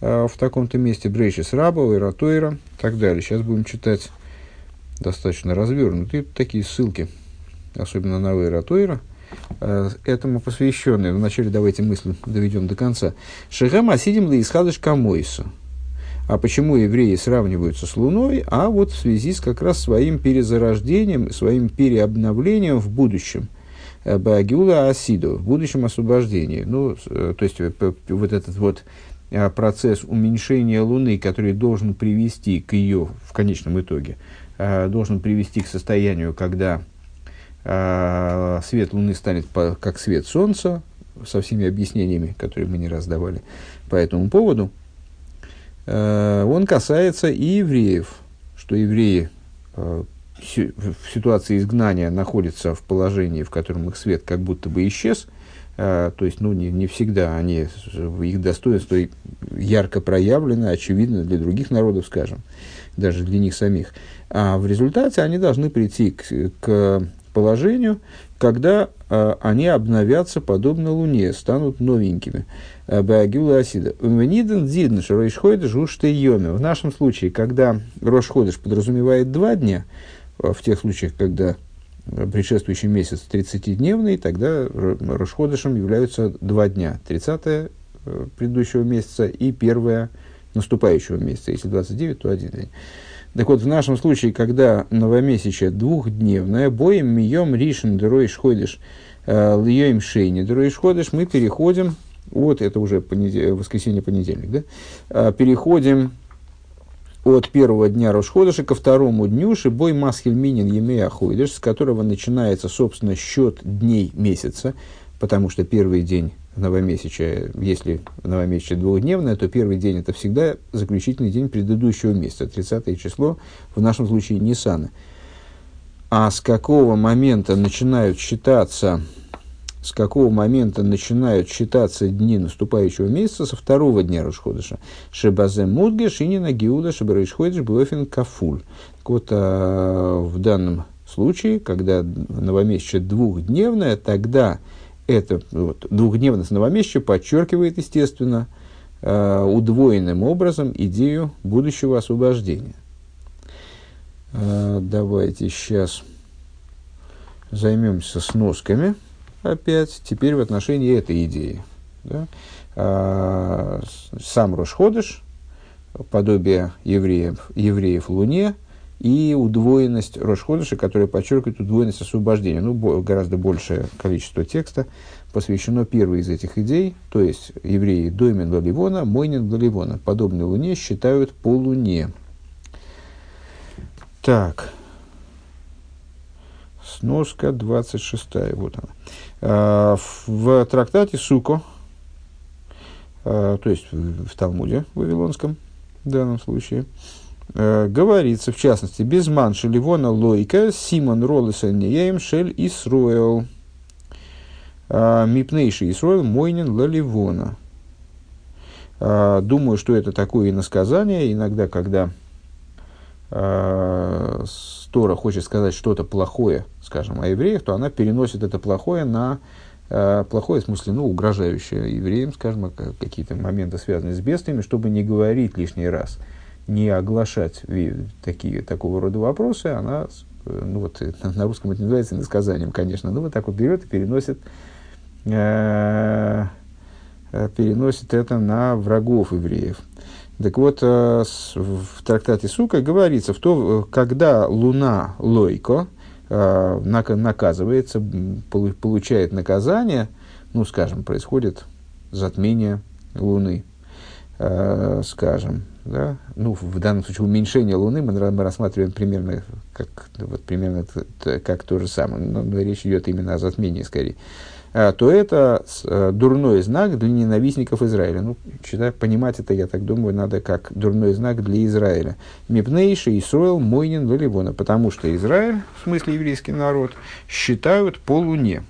в таком-то месте, Брейшис Раба, Иратойра и так далее. Сейчас будем читать достаточно развернутые такие ссылки, особенно на Иратойра. Э, этому посвященные. Вначале давайте мысль доведем до конца. Шехам асидим ли исхадыш камойса. А почему евреи сравниваются с Луной? А вот в связи с как раз своим перезарождением, своим переобновлением в будущем. Э, Багиула Асиду, в будущем освобождении. Ну, э, то есть, вот этот вот процесс уменьшения Луны, который должен привести к ее, в конечном итоге, должен привести к состоянию, когда свет Луны станет по, как свет Солнца, со всеми объяснениями, которые мы не раз давали по этому поводу, а, он касается и евреев, что евреи а, в ситуации изгнания находятся в положении, в котором их свет как будто бы исчез, то есть ну, не, не всегда они, их достоинство ярко проявлено, очевидно для других народов, скажем, даже для них самих. А в результате они должны прийти к, к положению, когда э, они обновятся подобно Луне, станут новенькими. А, Баагюла Асида. Вениден дзидн шаройшходыш йоми. В нашем случае, когда Рошходыш подразумевает два дня, в тех случаях, когда предшествующий месяц 30-дневный, тогда Рошходышем являются два дня. 30 предыдущего месяца и первое наступающего месяца. Если 29, то один день. Так вот, в нашем случае, когда новомесячие двухдневное, боем мием ришен дроиш ходишь, э, льем шейни дроиш ходишь, мы переходим, вот это уже понедел, воскресенье-понедельник, да, э, переходим от первого дня Рошходыша ко второму дню Шибой Масхиль Минин Емея Ходыш, с которого начинается, собственно, счет дней месяца, потому что первый день новомесячия, если новомесячие двухдневное, то первый день это всегда заключительный день предыдущего месяца, 30 число, в нашем случае Ниссана. А с какого момента начинают считаться, с какого момента начинают считаться дни наступающего месяца со второго дня Рашходыша. Шебазе Мудге, Шинина Гиуда, Шебарышходыш, Блофин Кафуль. Так вот, а, в данном случае, когда новомесячие двухдневное, тогда это вот, двухдневность новомесячия подчеркивает, естественно, э, удвоенным образом идею будущего освобождения. Э, давайте сейчас займемся сносками опять, теперь в отношении этой идеи. Да? Э, сам Рошходыш, подобие евреев, евреев Луне, и удвоенность Рошходыша, которая подчеркивает удвоенность освобождения. Ну, бо- гораздо большее количество текста посвящено первой из этих идей, то есть евреи Доймен Лаливона, Мойнин Лаливона, подобной Луне считают по Луне. Так, сноска 26, вот она. А, в трактате Суко, а, то есть в Талмуде Вавилонском в данном случае, Э, говорится, в частности, без манши ливона лойка симон ролеса неем шель исроэл. А, мипнейший исроэл мойнин лаливона. А, думаю, что это такое иносказание. Иногда, когда э, Тора хочет сказать что-то плохое, скажем, о евреях, то она переносит это плохое на э, плохое, в смысле, ну, угрожающее евреям, скажем, какие-то моменты, связанные с бедствиями, чтобы не говорить лишний раз – не оглашать такие, такого рода вопросы, она ну вот на русском это называется иносказанием, конечно, но вот так вот берет и переносит, э, переносит это на врагов евреев. Так вот, в трактате Сука говорится, в то, когда луна лойко наказывается, получает наказание, ну, скажем, происходит затмение Луны, э, скажем, да, ну, в данном случае уменьшение Луны мы, мы рассматриваем примерно как, вот, примерно как то же самое, но, но речь идет именно о затмении скорее, а, то это э, дурной знак для ненавистников Израиля. Ну, считаю, понимать это, я так думаю, надо как дурной знак для Израиля. Мипнейший Исроил Мойнин Валивона, потому что Израиль, в смысле еврейский народ, считают по Луне.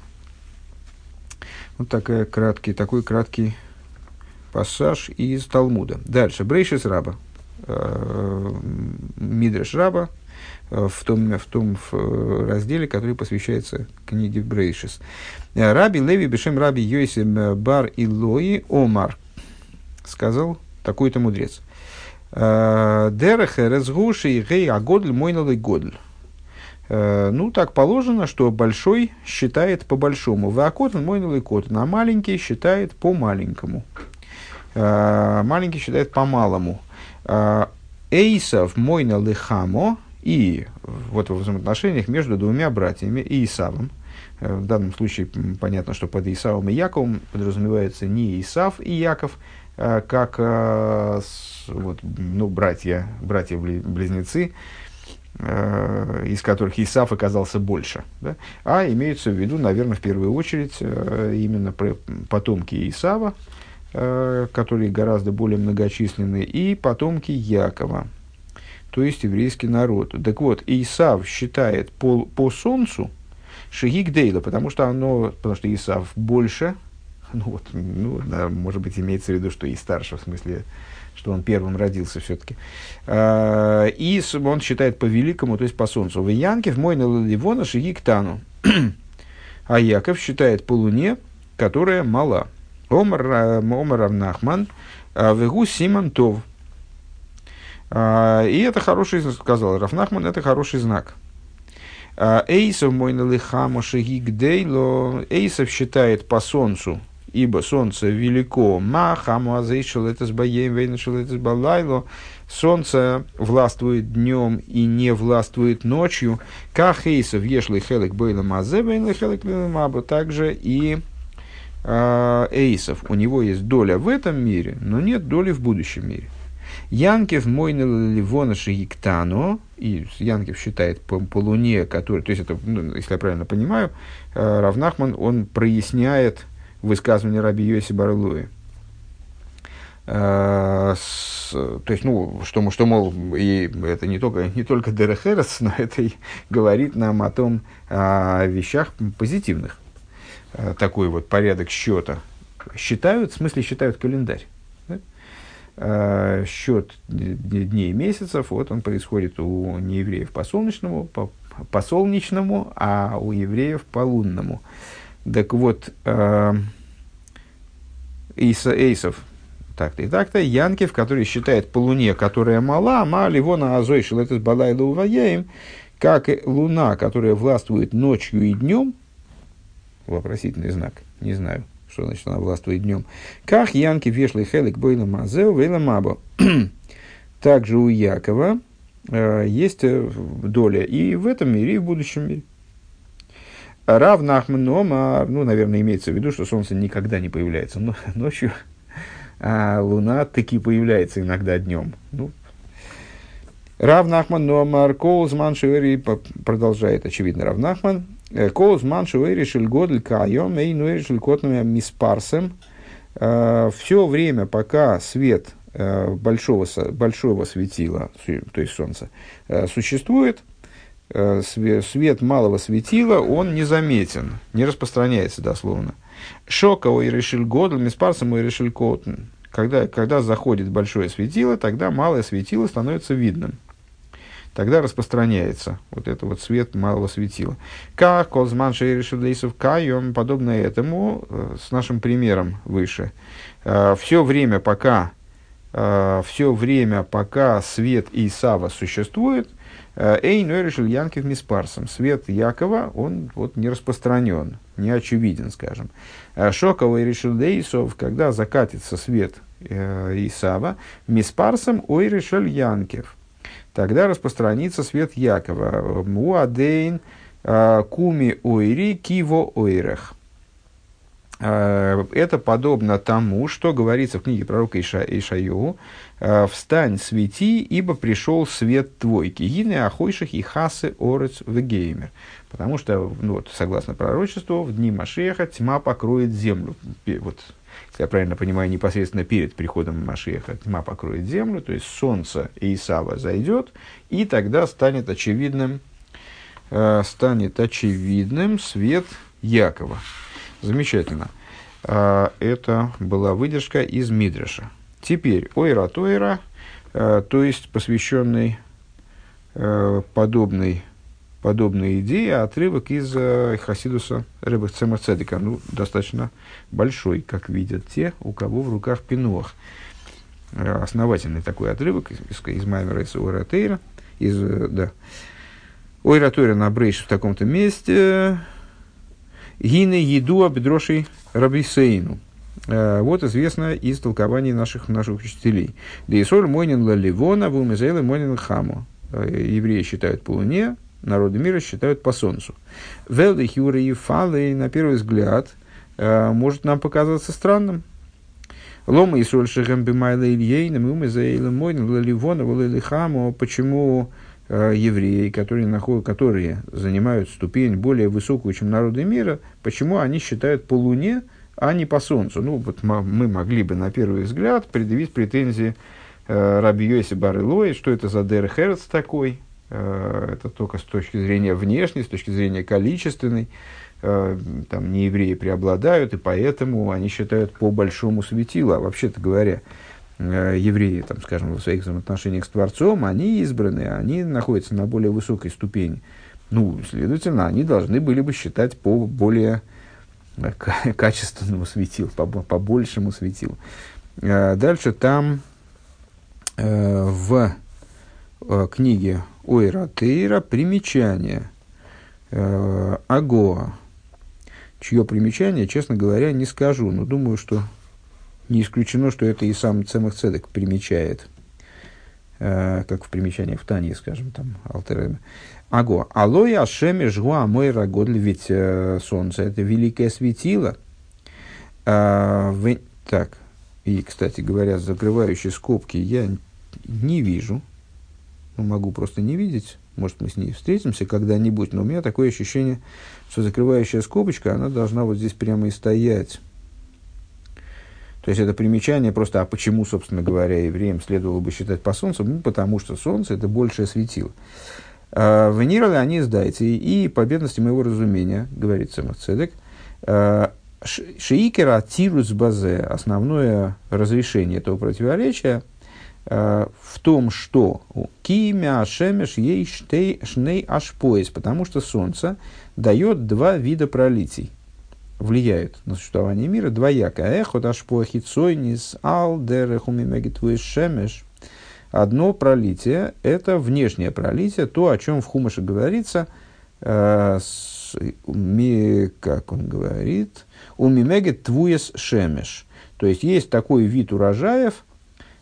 Вот такая краткий, такой краткий пассаж из Талмуда. Дальше. Брейшис раба. Э, Мидреш раба э, в том, в том в э, разделе, который посвящается книге Брейшис. Раби Леви Бешем Раби Йосим Бар Илои Омар сказал такой-то мудрец. Дерех резгуши гей агодль мойналый годль. Ну, так положено, что большой считает по большому. Вакотан мой новый котан, а маленький считает по маленькому. Э, маленький считает по малому. Э, Эйсов мой лихамо и вот в взаимоотношениях между двумя братьями и Исавом. В данном случае понятно, что под Исавом и Яковом подразумевается не Исав и Яков, как вот, ну, братья, братья-близнецы, Э, из которых Исаф оказался больше, да? а имеются в виду, наверное, в первую очередь э, именно потомки Исава, э, которые гораздо более многочисленны, и потомки Якова, то есть еврейский народ. Так вот, Исав считает по, по солнцу Шигик Дейла, потому что оно, потому что Исав больше, ну вот, ну, да, может быть, имеется в виду, что и старше, в смысле, что он первым родился все-таки. А, и он считает по великому, то есть по солнцу. В Янке в мой Ливона Шигиктану. А Яков считает по луне, которая мала. Омар, э, Омар Равнахман, а Вегу Симантов. И это хороший, сказал Рафнахман, это хороший знак. Эйсов мой налихамо шигигдейло. Эйсов считает по солнцу, ибо солнце велико. Махаму азейшел это с баем, вейнашел это с балайло. Солнце властвует днем и не властвует ночью. Как Хейсов ешли хелек бейла мазе, бейла хелек мабу. Также и э, Эйсов. У него есть доля в этом мире, но нет доли в будущем мире. Янкев мойнел ливона шииктано, и Янкев считает по, по луне, который, то есть это, ну, если я правильно понимаю, э, Равнахман, он проясняет высказывание Раби Йоси Барлуи. А, то есть, ну, что, что мол, и это не только, не только Дерехерес, но это и говорит нам о том, о вещах позитивных. А, такой вот порядок счета. Считают, в смысле считают календарь. Да? А, счет дней и месяцев, вот он происходит у неевреев по солнечному, по, по солнечному, а у евреев по лунному. Так вот, э, Эйса, Эйсов, так-то и так-то, Янкев, который считает по луне, которая мала, мали вона азой шелетес балайла уваяем, как луна, которая властвует ночью и днем, вопросительный знак, не знаю, что значит она властвует днем, как Янки вешли хелик бойла мазеу вейла мабо. Также у Якова э, есть э, доля и в этом мире, и в будущем мире. Рав Нахман Омар, ну, наверное, имеется в виду, что солнце никогда не появляется ночью, а луна таки появляется иногда днем. Ну, Рав Нахман Омар, Коузман продолжает, очевидно, Рав Нахман, «Э, Коузман Шуэри Шельгодль Кайом, Эй Нуэри Шелькотнами Миспарсем, э, все время, пока свет э, большого, большого светила, то есть солнца, существует – свет малого светила, он незаметен, не распространяется дословно. Шока и решил годл, миспарсом и решил. Когда, когда заходит большое светило, тогда малое светило становится видным. Тогда распространяется вот это вот свет малого светила. Как Колзман Шейришудейсов Кайом, подобно этому, э, с нашим примером выше. Э, все время, пока все время, пока свет Исава существует – Эй, но решил Янкив миспарсом. Свет Якова, он вот не распространен, не очевиден, скажем. Шоковый решил Дейсов, когда закатится свет Исава, миспарсом ой решил Янкив. Тогда распространится свет Якова. Муадейн куми ойри киво ойрех. Э, это подобно тому, что говорится в книге пророка Иша, Ишаю, э, «Встань, свети, ибо пришел свет твой, кигины ахойших и хасы орец вегеймер». Потому что, ну, вот, согласно пророчеству, в дни Машеха тьма покроет землю. Вот, я правильно понимаю, непосредственно перед приходом Машеха тьма покроет землю, то есть солнце Исава зайдет, и тогда станет очевидным, э, станет очевидным свет Якова. Замечательно. А, это была выдержка из Мидраша. Теперь Ойра Тойра, а, то есть посвященный а, подобной, подобной идее, отрывок из Хасидуса Рэба Цемацедика, ну, достаточно большой, как видят те, у кого в руках пинуах. Основательный такой отрывок из, из Маймера из Ойра Тойра, из, да, Ойра Тойра на Брейш в таком-то месте, Гины еду обедрошей рабисейну. Э, вот известно из толкований наших, наших учителей. Дейсоль мойнин лаливона вумезейлы мойнин хаму. Э, евреи считают по луне, народы мира считают по солнцу. Велды хюры и фалы, на первый взгляд, э, может нам показаться странным. Лома и соль шехем бимайла ильейным, умезейлы мойнин лаливона валили хаму. Почему Э, евреи, которые, находят, которые занимают ступень более высокую, чем народы мира, почему они считают по Луне, а не по Солнцу? Ну, вот мы могли бы на первый взгляд предъявить претензии э, Раби Йоси Барылой, что это за Дер Херц такой, это только с точки зрения внешней, с точки зрения количественной, э, там не евреи преобладают, и поэтому они считают по большому светилу, а вообще-то говоря, Э, евреи, там, скажем, в своих взаимоотношениях с Творцом, они избраны, они находятся на более высокой ступени. Ну, следовательно, они должны были бы считать по более э, качественному светилу, по, по большему светилу. Э, дальше там в книге Ойра Тейра примечание Агоа, чье примечание, честно говоря, не скажу, но думаю, что не исключено, что это и сам Цемах Цедек примечает, э, как в примечании в Тане, скажем, там, Алтереме. Аго, алоя ашеме жгуа мой рагодль, ведь э, солнце это великое светило. А, вы, так, и, кстати говоря, закрывающие скобки я не вижу. Ну, могу просто не видеть. Может, мы с ней встретимся когда-нибудь, но у меня такое ощущение, что закрывающая скобочка, она должна вот здесь прямо и стоять. То есть это примечание просто, а почему, собственно говоря, евреям следовало бы считать по Солнцу? Ну, потому что Солнце – это большее светило. А, Венировали они сдайте, и по бедности моего разумения, говорит Самоцедек, а, Шиикера тирус базе, основное разрешение этого противоречия в том, что кимя шемеш ей шней ашпоис, потому что Солнце дает два вида пролитий – влияют на существование мира двояко. Эхот ашпохи цойнис ал дерехумимегитвуис шемеш. Одно пролитие – это внешнее пролитие, то, о чем в Хумаше говорится, э, с, ми, как он говорит, умимегет твуес шемеш. То есть, есть такой вид урожаев, э,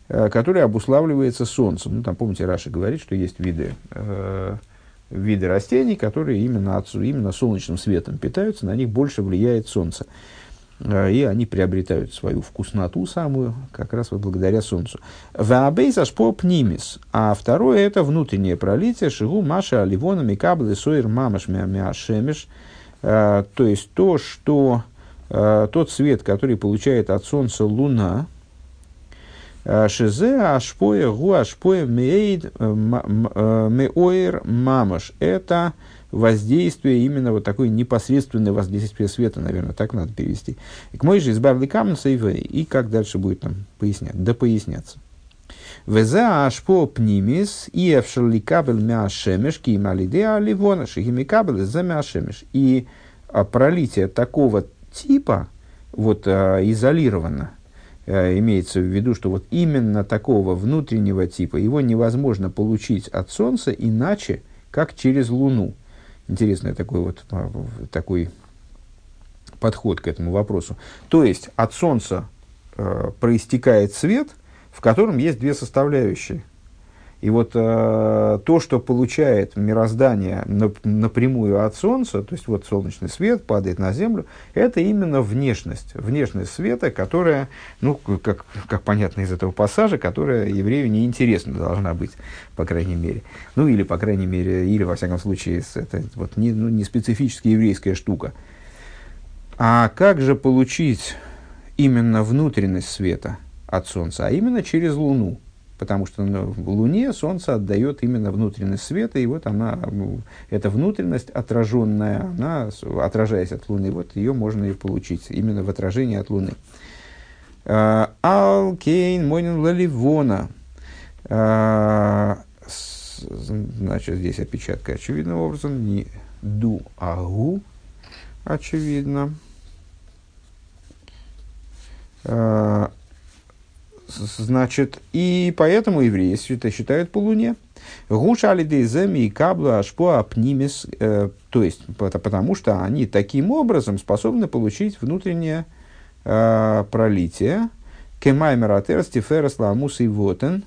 который обуславливается солнцем. Ну, там, помните, Раша говорит, что есть виды э, виды растений, которые именно, от, именно солнечным светом питаются, на них больше влияет солнце. Э, и они приобретают свою вкусноту самую, как раз вот благодаря солнцу. Ваабейс ашпоп нимис. А второе это внутреннее пролитие. Шигу маша аливона микаблы сойр мамаш мяшемеш. Э, то есть то, что э, тот свет, который получает от солнца луна, Э, шизе ашпоя гу ашпоя мейд э, э, меоир мамаш. Это воздействие, именно вот такое непосредственное воздействие света, наверное, так надо перевести. К мой же избавли камнса и как дальше будет там пояснять, да поясняться. Веза ашпо пнимис и эвшерли кабель мяшемеш ки малиде аливона шихими кабель за мяшемеш. И а, пролитие такого типа, вот а, изолированно, э, имеется в виду, что вот именно такого внутреннего типа его невозможно получить от Солнца иначе, как через Луну. Интересный такой вот а, такой подход к этому вопросу. То есть от Солнца э, проистекает свет, в котором есть две составляющие – и вот э, то, что получает мироздание напрямую от Солнца, то есть вот солнечный свет падает на Землю, это именно внешность, внешность света, которая, ну, как, как понятно из этого пассажа, которая еврею неинтересна должна быть, по крайней мере. Ну, или, по крайней мере, или, во всяком случае, это вот не, ну, не специфически еврейская штука. А как же получить именно внутренность света от Солнца, а именно через Луну? Потому что ну, в Луне Солнце отдает именно внутренность света, и вот она, ну, эта внутренность отраженная, она, отражаясь от Луны, вот ее можно и получить именно в отражении от Луны. А, Алкейн Монин Лаливона. А, значит, здесь опечатка очевидным образом, не ду, а гу, очевидно. Значит, и поэтому евреи это считают по луне. Гуша алидейземи и каблу ашпо апнимис, э, то есть потому что они таким образом способны получить внутреннее э, пролитие. Кемаймер стиферас ламус и вотен,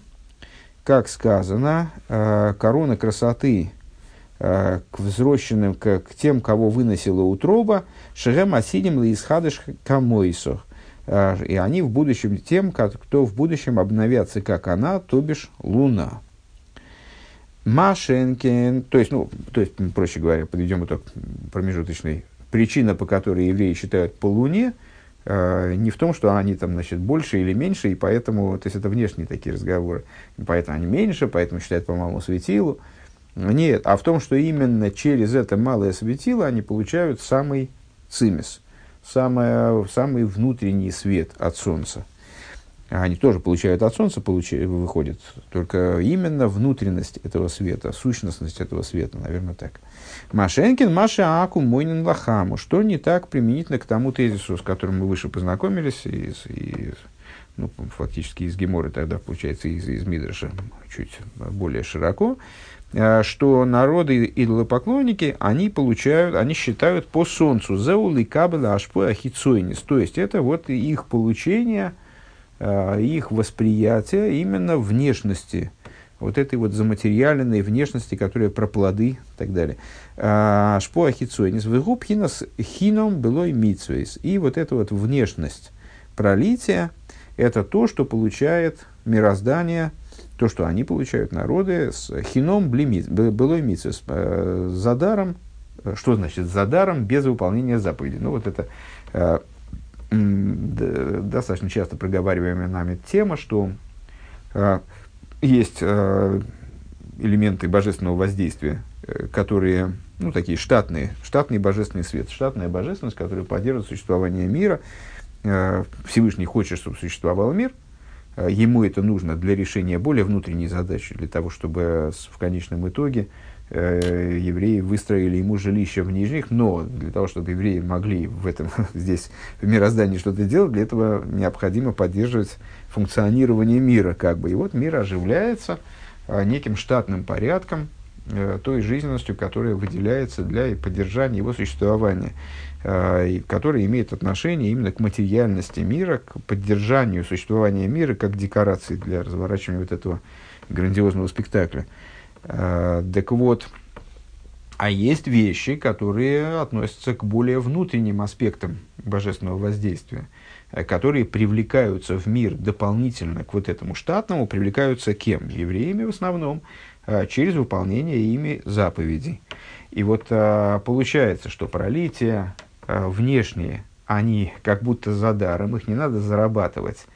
как сказано, э, корона красоты к взросшенным, к, к тем, кого выносила утроба, шерем асидим лисхадыш камойсох а, и они в будущем тем, кто в будущем обновятся, как она, то бишь Луна. Машенкин, то есть, ну, то есть, проще говоря, подведем итог промежуточный. Причина, по которой евреи считают по Луне, э, не в том, что они там, значит, больше или меньше, и поэтому, то есть, это внешние такие разговоры, поэтому они меньше, поэтому считают по малому светилу. Нет, а в том, что именно через это малое светило они получают самый цимис – самое, самый внутренний свет от Солнца. Они тоже получают от Солнца, получают, выходит, только именно внутренность этого света, сущностность этого света, наверное, так. Машенкин, Маша Аку, Мойнин Лахаму. Что не так применительно к тому тезису, с которым мы выше познакомились, и, и ну, фактически из Геморы тогда, получается, из, из Мидраша чуть более широко. Э, что народы идолопоклонники, они получают, они считают по солнцу зеулы кабеля ашпо ахицойнис. То есть это вот их получение, э, их восприятие именно внешности, вот этой вот заматериальной внешности, которая про плоды и так далее. Э, ашпо ахицойнис. Вегуб хинос хином белой митсвейс. И вот эта вот внешность пролития, это то, что получает мироздание – то, что они получают народы с хином былой э, за э, что значит за даром без выполнения заповеди. Ну, вот это э, достаточно часто проговариваемая нами тема, что э, есть э, элементы божественного воздействия, э, которые, ну, такие штатные, штатный божественный свет, штатная божественность, которая поддерживает существование мира. Э, Всевышний хочет, чтобы существовал мир – ему это нужно для решения более внутренней задачи, для того, чтобы в конечном итоге э, евреи выстроили ему жилище в нижних, но для того, чтобы евреи могли в этом, здесь, в мироздании что-то делать, для этого необходимо поддерживать функционирование мира, как бы. И вот мир оживляется э, неким штатным порядком, той жизненностью, которая выделяется для поддержания его существования. Э, который имеет отношение именно к материальности мира, к поддержанию существования мира как декорации для разворачивания вот этого грандиозного спектакля. Э, так вот, а есть вещи, которые относятся к более внутренним аспектам божественного воздействия, э, которые привлекаются в мир дополнительно к вот этому штатному, привлекаются кем? Евреями в основном, через выполнение ими заповедей. И вот получается, что пролитие, внешние, они как будто за даром, их не надо зарабатывать.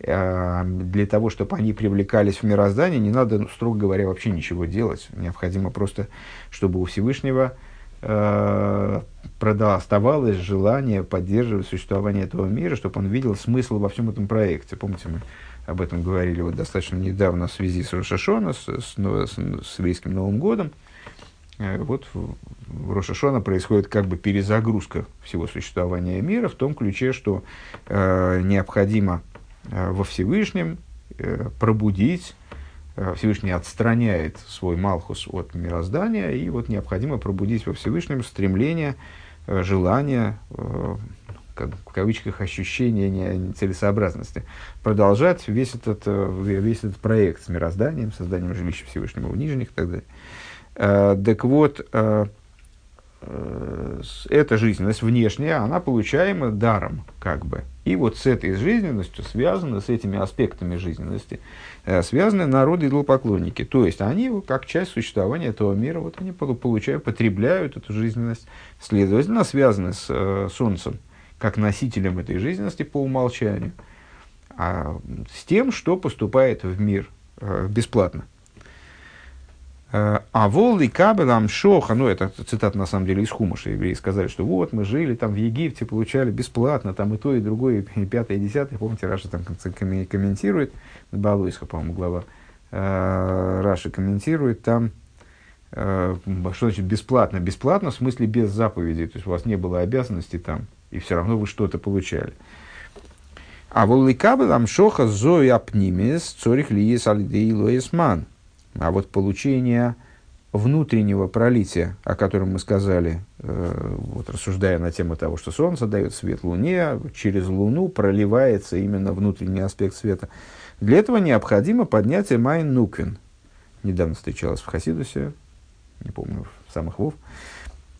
Э, для того, чтобы они привлекались в мироздание, не надо, ну, строго говоря, вообще ничего делать. Необходимо просто, чтобы у Всевышнего э, оставалось желание поддерживать существование этого мира, чтобы он видел смысл во всем этом проекте. Помните, мы об этом говорили вот достаточно недавно в связи с Рошашона, с, с, с, с еврейским Новым годом. Э, вот в Рошашона происходит как бы перезагрузка всего существования мира в том ключе, что э, необходимо во Всевышнем пробудить Всевышний отстраняет свой Малхус от мироздания, и вот необходимо пробудить во Всевышнем стремление, желание, как, в кавычках, ощущение целесообразности, продолжать весь этот, весь этот проект с мирозданием, созданием жилища Всевышнего у нижних и так далее. Так вот, Э, эта жизненность внешняя, она получаема даром, как бы. И вот с этой жизненностью связаны, с этими аспектами жизненности, э, связаны народы идолопоклонники. То есть, они, как часть существования этого мира, вот они получают, потребляют эту жизненность, следовательно, связаны с э, Солнцем, как носителем этой жизненности по умолчанию, а с тем, что поступает в мир э, бесплатно. А волны кабелам шоха, ну это цитата на самом деле из Хумаша, евреи сказали, что вот мы жили там в Египте, получали бесплатно, там и то, и другое, и пятое, и десятое, помните, Раша там комментирует, Балуисха, по-моему, глава, э, Раша комментирует там, э, что значит бесплатно? Бесплатно в смысле без заповедей, то есть у вас не было обязанности там, и все равно вы что-то получали. А волны кабелам шоха зоя пнимес цорих лиес алидей лоесман – а вот получение внутреннего пролития, о котором мы сказали, э, вот, рассуждая на тему того, что Солнце дает свет Луне, через Луну проливается именно внутренний аспект света. Для этого необходимо поднятие Майн Нуквин. Недавно встречалась в Хасидусе, не помню, в самых Вов,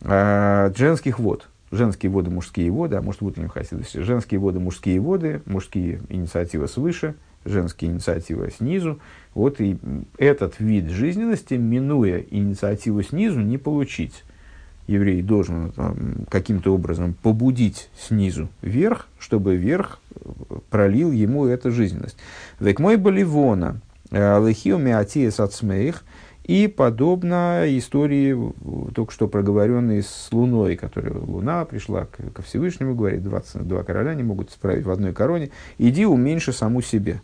э, женских вод. Женские воды, мужские воды, а может в утреннем Хасидусе. Женские воды, мужские воды, мужские инициативы свыше – женские инициативы снизу. Вот и этот вид жизненности, минуя инициативу снизу, не получить. Еврей должен там, каким-то образом побудить снизу вверх, чтобы вверх э, пролил ему эту жизненность. Век мой боливона, э, лехио миатиес ацмеих, и подобно истории, только что проговоренной с Луной, которая Луна пришла ко Всевышнему, говорит, 22 короля не могут справить в одной короне, иди уменьши саму себе.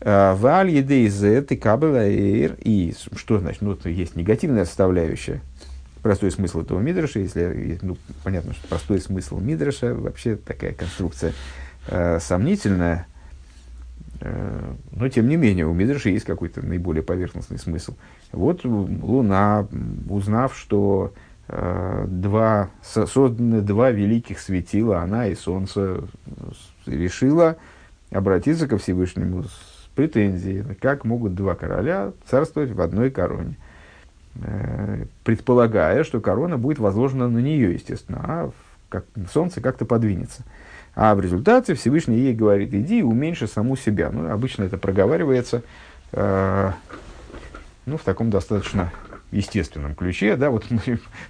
Э, Валь едейзе ты кабела И что значит? Ну, есть негативная составляющая. Простой смысл этого мидраша, если, ну, понятно, что простой смысл мидраша, вообще такая конструкция э, сомнительная, э, но тем не менее у мидраша есть какой-то наиболее поверхностный смысл. Вот Луна, узнав, что э, два, созданы два великих светила, она и Солнце, решила обратиться ко Всевышнему с претензии, как могут два короля царствовать в одной короне. Э, предполагая, что корона будет возложена на нее, естественно, а как, солнце как-то подвинется. А в результате Всевышний ей говорит, иди уменьши саму себя. Ну, обычно это проговаривается э, ну, в таком достаточно естественном ключе, да, вот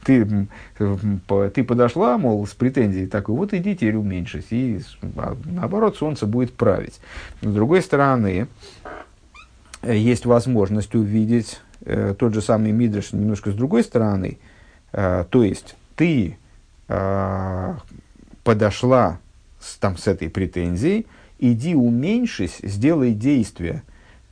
ты, ты подошла, мол, с претензией такой, вот иди теперь уменьшись, и а, наоборот, солнце будет править. С другой стороны, есть возможность увидеть э, тот же самый Мидриш немножко с другой стороны, э, то есть ты э, подошла с, там, с этой претензией, иди уменьшись, сделай действие,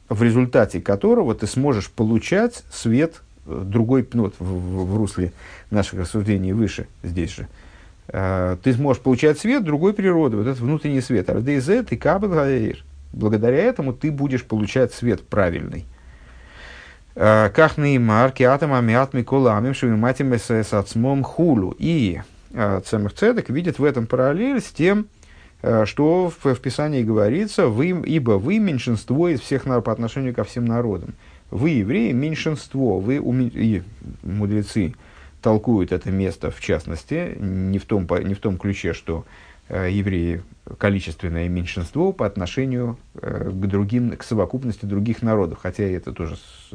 в результате которого ты сможешь получать свет другой, ну, вот, в, в русле наших рассуждений выше, здесь же, э, ты сможешь получать свет другой природы, вот этот внутренний свет. Ардейзе ты кабел Благодаря этому ты будешь получать свет правильный. Э, как марки атом амиат миколамим шевиматим с ацмом хулу. И Цемах Цедек видит в этом параллель с тем, что в, в Писании говорится, вы, ибо вы меньшинство из всех по отношению ко всем народам. Вы, евреи, меньшинство, вы и мудрецы толкуют это место, в частности, не в том, не в том ключе, что э, евреи количественное меньшинство по отношению э, к другим, к совокупности других народов, хотя это тоже с,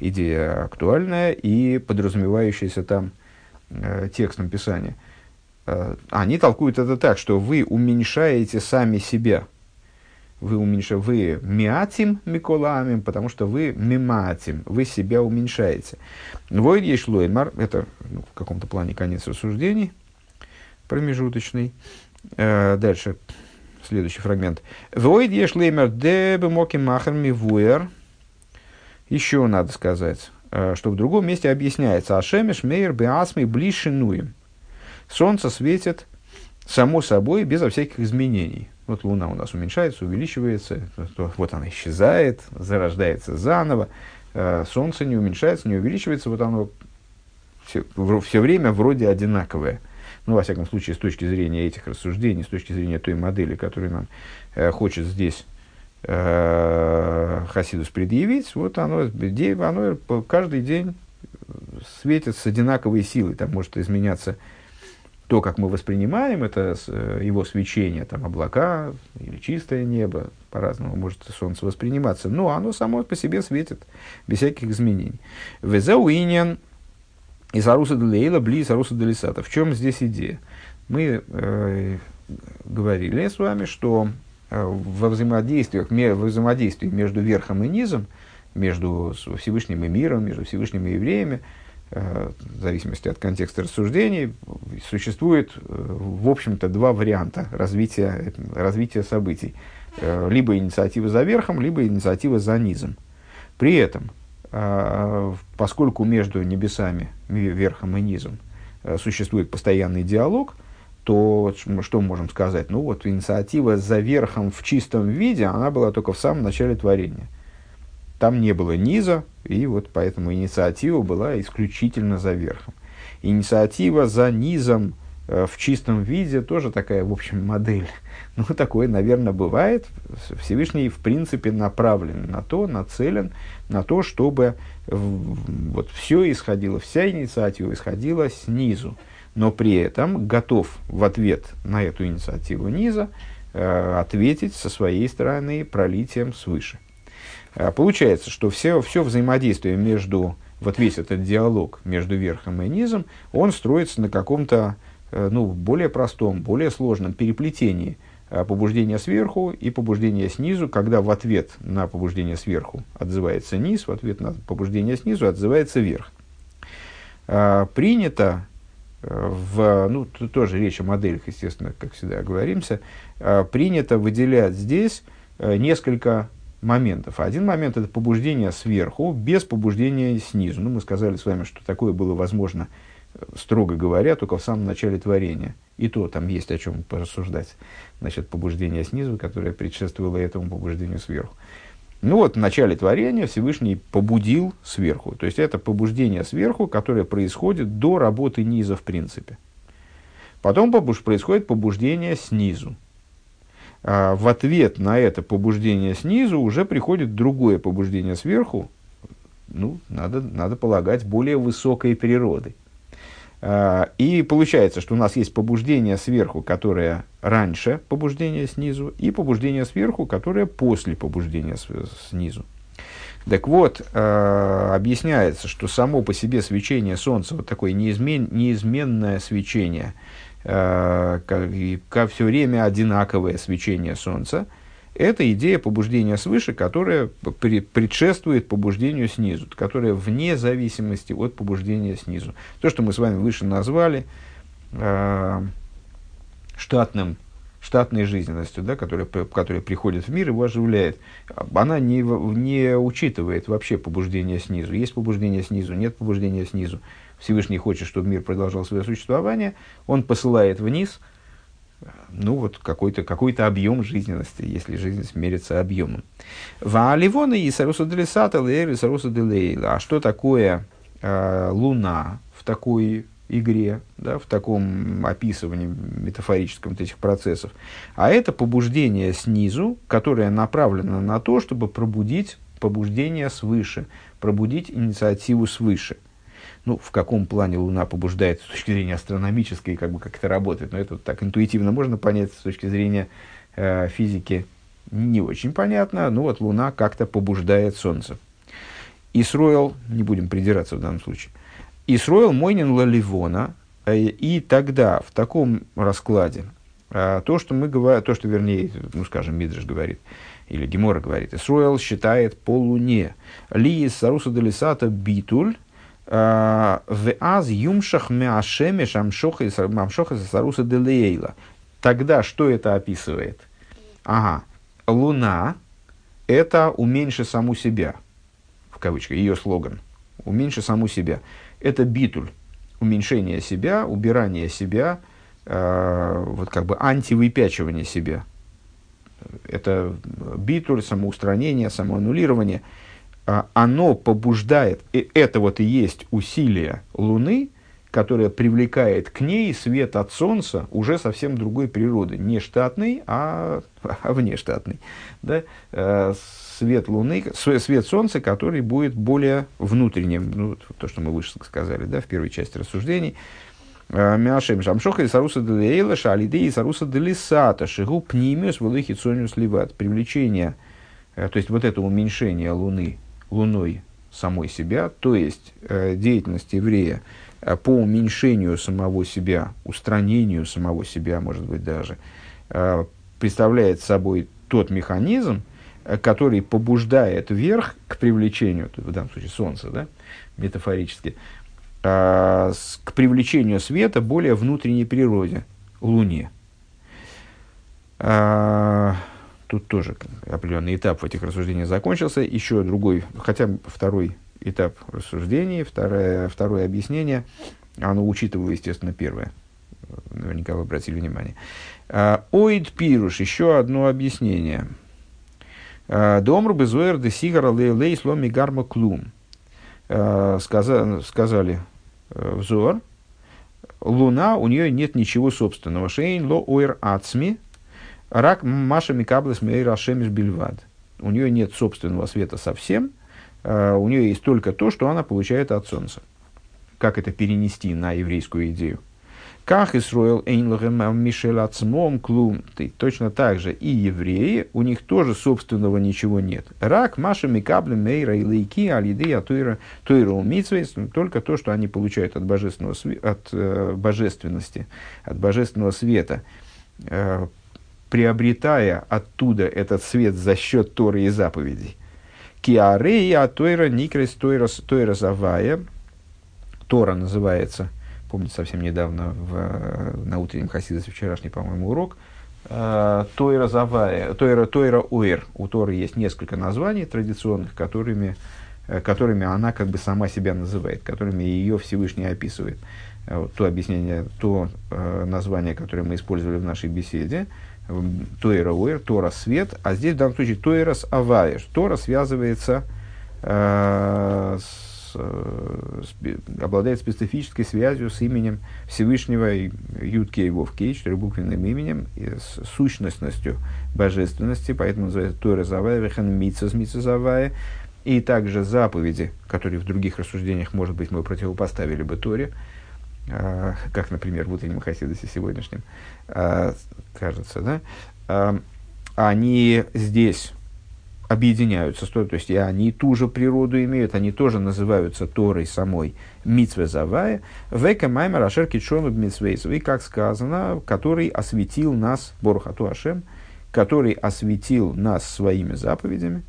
идея актуальная и подразумевающаяся там э, текстом Писания. Э, они толкуют это так, что вы уменьшаете сами себя – вы уменьшаете, вы миатим миколамим, потому что вы миматим, вы себя уменьшаете. Войд есть лоймар, это ну, в каком-то плане конец рассуждений, промежуточный. Э, дальше, следующий фрагмент. Войд есть леймар дебе моки махар мивуэр. Еще надо сказать, э, что в другом месте объясняется. Ашемеш мейер беасми блишинуем. Солнце светит само собой, безо всяких изменений. Вот Луна у нас уменьшается, увеличивается, вот она исчезает, зарождается заново. Э, Солнце не уменьшается, не увеличивается, вот оно все, все время вроде одинаковое. Ну, во всяком случае, с точки зрения этих рассуждений, с точки зрения той модели, которую нам э, хочет здесь э, Хасидус предъявить, вот оно, оно каждый день светит с одинаковой силой. Там может изменяться то, как мы воспринимаем это, э, его свечение, там облака или чистое небо, по-разному может солнце восприниматься, но оно само по себе светит, без всяких изменений. Везауинен из Аруса Делейла, Бли из Аруса Делисата. В чем здесь идея? Мы э, говорили с вами, что э, во взаимодействиях, во взаимодействии между верхом и низом, между Всевышним и миром, между Всевышним и евреями, Э, в зависимости от контекста рассуждений, существует, э, в общем-то, два варианта развития, развития событий. Э, либо инициатива за верхом, либо инициатива за низом. При этом, поскольку между небесами, верхом и низом, существует постоянный диалог, то что можем сказать? Ну вот инициатива за верхом в чистом виде, она была только в самом начале творения. Там не было низа, и вот поэтому инициатива была исключительно за верхом. Инициатива за низом э, в чистом виде тоже такая, в общем, модель. Ну, такое, наверное, бывает. Всевышний, в принципе, направлен на то, нацелен на то, чтобы вот все исходило, вся инициатива исходила снизу. Но при этом готов в ответ на эту инициативу низа э, ответить со своей стороны пролитием свыше. А получается, что все, все взаимодействие между, вот весь этот диалог между верхом и низом, он строится на каком-то э, ну, более простом, более сложном переплетении а, побуждения сверху и побуждения снизу, когда в ответ на побуждение сверху отзывается низ, в ответ на побуждение снизу отзывается верх. А, принято э, в, ну, тоже речь о моделях, естественно, как всегда говоримся, принято выделять здесь э, несколько моментов. Один момент – это побуждение сверху, без побуждения снизу. Ну, мы сказали с вами, что такое было возможно, э, строго говоря, только в самом начале творения. И то там есть о чем порассуждать. Значит, побуждение снизу, которое предшествовало этому побуждению сверху. Ну вот, в начале творения Всевышний побудил сверху. То есть, это побуждение сверху, которое происходит до работы низа в принципе. Потом происходит побуждение снизу. А в ответ на это побуждение снизу уже приходит другое побуждение сверху, ну, надо, надо полагать, более высокой природы. А, и получается, что у нас есть побуждение сверху, которое раньше побуждения снизу, и побуждение сверху, которое после побуждения снизу. Так вот, э, объясняется, что само по себе свечение Солнца, вот такое неизмен, неизменное свечение, э, как, все время одинаковое свечение Солнца, это идея побуждения свыше, которая предшествует побуждению снизу, которая вне зависимости от побуждения снизу. То, что мы с вами выше назвали э, штатным штатной жизненностью, да, которая, которая приходит в мир, его оживляет, она не, не учитывает вообще побуждение снизу. Есть побуждение снизу, нет побуждения снизу. Всевышний хочет, чтобы мир продолжал свое существование, он посылает вниз, ну вот какой-то какой объем жизненности, если жизненность мерится объемом. Вааливона и Саруса Делисата, Лейри Саруса Делейла. А что такое э, Луна в такой игре, да, в таком описывании метафорическом вот этих процессов. А это побуждение снизу, которое направлено на то, чтобы пробудить побуждение свыше, пробудить инициативу свыше. Ну, в каком плане Луна побуждает с точки зрения астрономической, как бы как это работает, но это вот так интуитивно можно понять с точки зрения э, физики не очень понятно, но вот Луна как-то побуждает Солнце. Исроил, не будем придираться в данном случае, Исроил Мойнин Лаливона, э, и тогда в таком раскладе, э, то, что мы говорим, то, что, вернее, ну, скажем, Мидриш говорит, или Гемора говорит, Исруэл считает по луне. Ли из Саруса Делисата битуль, э, в аз юмшах меашемеш амшоха Саруса Делейла. Тогда что это описывает? Ага, луна – это уменьши саму себя, в кавычках, ее слоган. Уменьши саму себя это битуль, уменьшение себя, убирание себя, э, вот как бы антивыпячивание себя. это битуль, самоустранение, самоаннулирование, оно побуждает, и это вот и есть усилие Луны, которое привлекает к ней свет от Солнца уже совсем другой природы. Не штатный, а, а внештатный. Да? Э, свет Луны, свет Солнца, который будет более внутренним. Ну, то, что мы выше сказали да, в первой части рассуждений. Э, Мяшем Шамшоха и Саруса Делейла, Шалиды и Саруса Делисата, Шигу Пнимиус, Валыхи Цониус Ливат. Привлечение, э, то есть вот это уменьшение Луны, Луной самой себя, то есть э, деятельность еврея по уменьшению самого себя, устранению самого себя, может быть, даже, представляет собой тот механизм, который побуждает вверх к привлечению, в данном случае Солнце, да, метафорически, а, к привлечению света более внутренней природе, Луне. А, тут тоже определенный этап в этих рассуждениях закончился. Еще другой, хотя второй этап рассуждений, второе, второе объяснение, оно учитывало, естественно, первое. Наверняка вы обратили внимание. А, Оид Пируш, еще одно объяснение. Домр безуэр де сигара лей сломи гарма клум. Сказали Э, взор, Луна, у нее нет ничего собственного. Шейн ло уэр ацми, рак маша микаблес мейр ашемиш бельвад. У нее нет собственного света совсем, э, у нее есть только то, что она получает от Солнца. Как это перенести на еврейскую идею? Как Исроил Эйнлахем Мишель Ацмом Клум. Точно так же и евреи, у них тоже собственного ничего нет. Рак, Маша, Микаблем, Мейра и Лейки, Алиды, Атуира, Туира Умитсвейс, только то, что они получают от, божественного, от э, божественности, от божественного света, э, приобретая оттуда этот свет за счет Торы и заповедей. Киарей, Атуира, Никрес, Тойра Завая, Тора называется – помните, совсем недавно в, на утреннем Хасидосе, вчерашний, по-моему, урок, э, Тойра Завая, Тойра, Тойра Уэр. У Торы есть несколько названий традиционных, которыми, э, которыми она как бы сама себя называет, которыми ее Всевышний описывает. То объяснение, то э, название, которое мы использовали в нашей беседе, Тойра Уэр, Тора свет, а здесь в данном случае Тойра с Авая. Тора связывается э, с Э, обладает специфической связью с именем Всевышнего Юткей Вовкей, четырехбуквенным именем, с сущностностью божественности, поэтому называется Тора Завая, Вехан Митсас Митсазавая, и также заповеди, которые в других рассуждениях, может быть, мы противопоставили бы Торе, э, как, например, в утреннем Хасидосе сегодняшнем, э, кажется, да, они здесь объединяются, то есть и они ту же природу имеют, они тоже называются Торой самой Митве Завая, Века Маймер Ашер Китшону и как сказано, который осветил нас, Борхату Ашем, который осветил нас своими заповедями,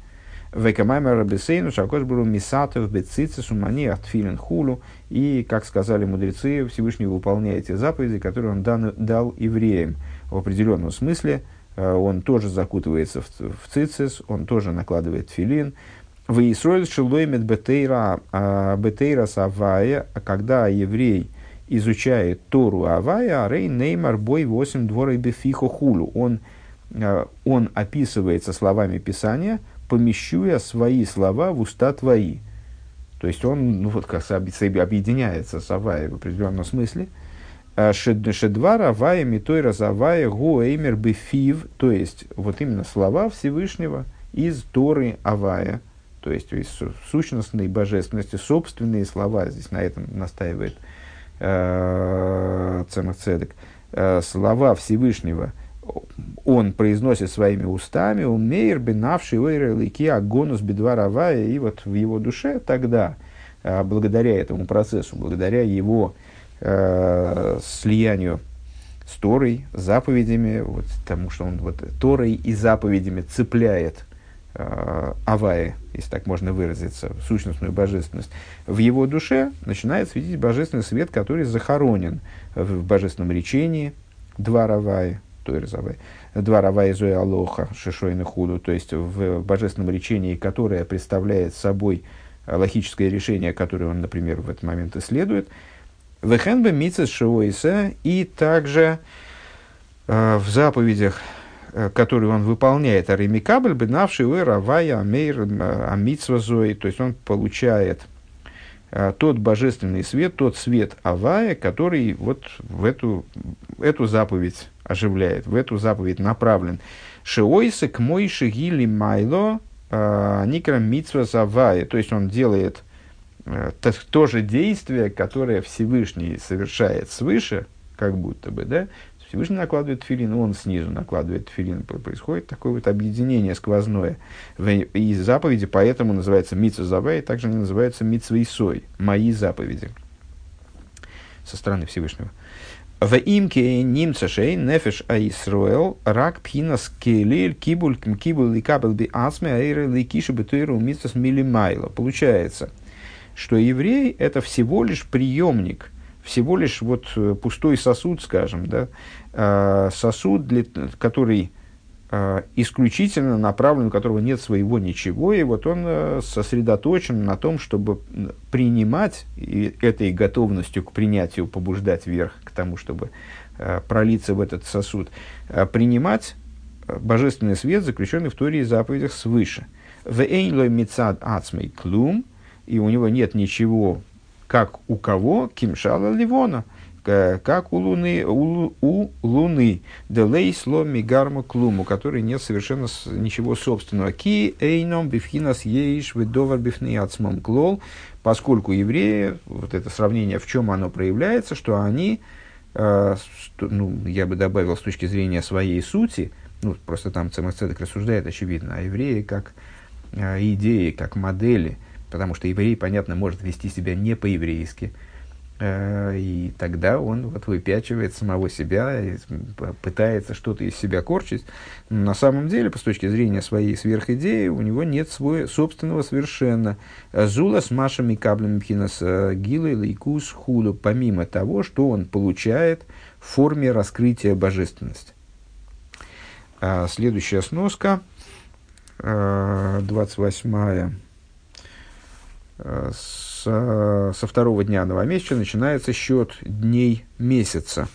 Века Маймер Рабисейну Шакош Буру Мисатов Бецицы Сумани Атфилин Хулу, и, как сказали мудрецы, Всевышний выполняет те заповеди, которые он дан, дал евреям в определенном смысле – Э, он тоже закутывается в, в цицис, он тоже накладывает филин. В Исроиль шилоймет бетейра, а, бетейра савая, а когда еврей изучает Тору Авая, рей неймар бой восемь дворой бефихо хулу. Он, э, он описывается словами Писания, помещуя свои слова в уста твои. То есть он, ну вот как объединяется с Авая в определенном смысле – Э, Шедвара Вая Митойра Завая Гуэймер Бефив, то есть вот именно слова Всевышнего из Торы Авая, то есть из сущностной божественности, собственные слова, здесь на этом настаивает э, Цемах Цедек, э, слова Всевышнего он произносит своими устами, умеер бенавший лики агонус бедваравая, и вот в его душе тогда, э, благодаря этому процессу, благодаря его э, слиянию с Торой, заповедями, вот, тому, что он вот, Торой и заповедями цепляет э, Авая, если так можно выразиться, сущностную божественность, в его душе начинает светить божественный свет, который захоронен в божественном речении, два Равая, Тойрзавай, два Равая Зоя Алоха, Шишойна Худу, то есть в божественном речении, которое представляет собой логическое решение, которое он, например, в этот момент исследует, Вехенбе мицес шивойса и также э, в заповедях который он выполняет, аремикабль, бенавший равая амейр амитсвазой, то есть он получает тот божественный свет, тот свет Авая, который вот в эту, эту заповедь оживляет, в эту заповедь направлен. Шиойса к мойши гили майло никра митсва завая, то есть он делает то же действие, которое Всевышний совершает свыше, как будто бы, да, Всевышний накладывает филин, он снизу накладывает филин. Происходит такое вот объединение сквозное. И заповеди поэтому называется митсва завай, также они называются митсва сой, мои заповеди. Со стороны Всевышнего. В имке немца шей нефеш аисруэл рак пхинас келель кибуль кибуль ли кабел би асме аэре ли киши бетуэру митсас милимайла. Получается, что еврей это всего лишь приемник – всего лишь вот э, пустой сосуд, скажем, да, э, сосуд, для, который э, исключительно направлен, у которого нет своего ничего, и вот он сосредоточен на том, чтобы принимать, этой готовностью к принятию побуждать вверх, к тому, чтобы пролиться в этот сосуд, принимать божественный свет, заключенный в Торе и заповедях свыше. В мецад ацмей клум, и у него нет ничего как у кого? Кимшала Ливона. Как у Луны, у, у Луны, Делей сломи гарма клуму, который нет совершенно ничего собственного. Ки эйном бифхинас еиш ведовар бифниацмом клол, поскольку евреи, вот это сравнение, в чем оно проявляется, что они, э, ну, я бы добавил с точки зрения своей сути, ну, просто там Цемацедек рассуждает, очевидно, а евреи как э, идеи, как модели – потому что еврей, понятно, может вести себя не по-еврейски, э, и тогда он вот выпячивает самого себя, пытается что-то из себя корчить. Но на самом деле, по точки зрения своей сверхидеи, у него нет своего собственного совершенно. Зула с машами каблями пхинас э, гилы лейкус худу, помимо того, что он получает в форме раскрытия божественности. А следующая сноска, 28 э, со, со второго дня новомесяча начинается счет дней месяца.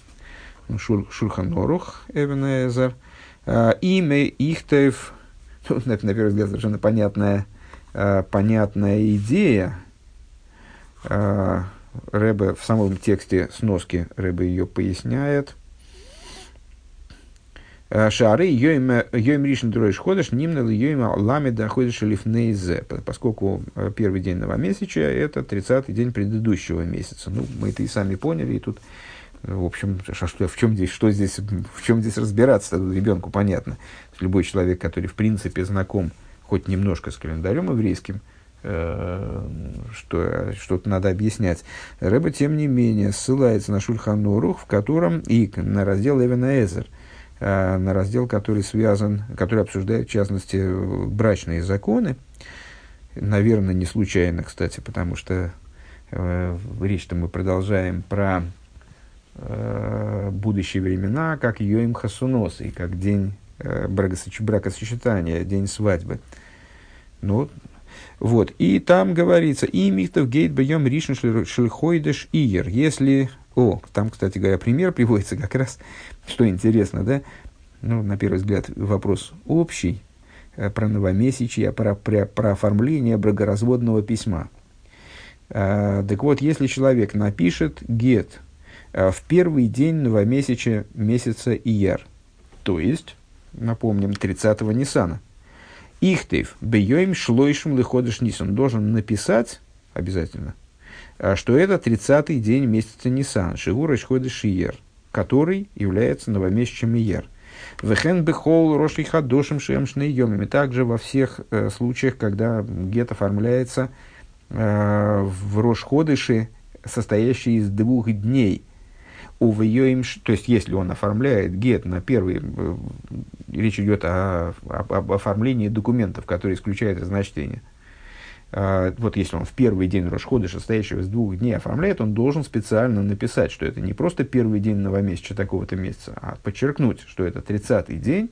Ну, Шур, Шурханорух Эвенезер. А, имя Ихтев, ну, на, на первый взгляд, совершенно понятная, понятная идея. Рэбе в самом тексте сноски Рэбе ее поясняет – Э, шары йоим ришн дроиш ходыш нимнел йоим ламеда ходыш лифнейзе, поскольку э, первый день новомесяча – это 30-й день предыдущего месяца. Ну, мы это и сами поняли, и тут, э, в общем, что, в чем здесь, что здесь, в чем здесь разбираться, тут ребенку понятно. Любой человек, который, в принципе, знаком хоть немножко с календарем еврейским, что что-то надо объяснять. Рэба, тем не менее, ссылается на Шульханорух, в котором и на раздел Эвена Эзер – Э, на раздел, который связан, который обсуждает, в частности, брачные законы. Наверное, не случайно, кстати, потому что э, речь-то мы продолжаем про э, будущие времена, как Йоим Хасунос, и как день э, бракосочетания, день свадьбы. Ну, вот. И там говорится, и михтов гейт бьем ришн шлихойдеш иер. Если о, там, кстати говоря, пример приводится как раз, что интересно, да? Ну, на первый взгляд, вопрос общий, э, про новомесячье, про, про, про оформление бракоразводного письма. А, так вот, если человек напишет гет а, в первый день новомесяча месяца Ияр, то есть, напомним, 30-го Ниссана, Ихтейв, бейоим шлойшим лыходыш Нисан, должен написать обязательно – а, что это 30-й день месяца Нисан, Шигура Шходыш Иер, который является новомесячем Иер. Вехен бехол рошли хадошим шемшны йомами. Также во всех э, случаях, когда гет оформляется э, в Рошходыше, состоящий из двух дней. Увеем, то есть, если он оформляет гет на первый, э, речь идет о, об, об оформлении документов, которые исключают а, вот если он в первый день Рошходыша, состоящего из двух дней, оформляет, он должен специально написать, что это не просто первый день новомесяча такого-то месяца, а подчеркнуть, что это 30-й день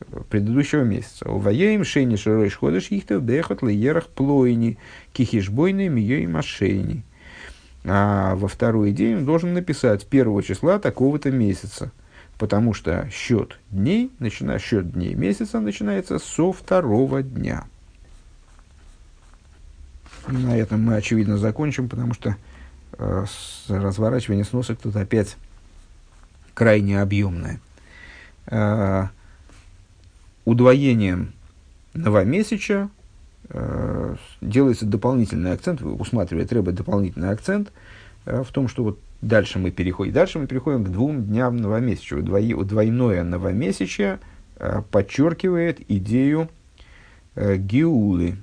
э, предыдущего месяца. Воеем шейни широй шходыш ихтев дехот леерах плойни кихишбойны мией машейни. А во второй день он должен написать первого числа такого-то месяца. потому что счет дней, начина, счет дней месяца начинается со второго дня. На этом мы, очевидно, закончим, потому что э, разворачивание сносок тут опять крайне объемное. Э, удвоением новомесяча э, делается дополнительный акцент, усматривает Рэбе дополнительный акцент э, в том, что вот дальше мы переходим, дальше мы переходим к двум дням новомесяча. Удвои, удвойное новомесячье э, подчеркивает идею э, гиулы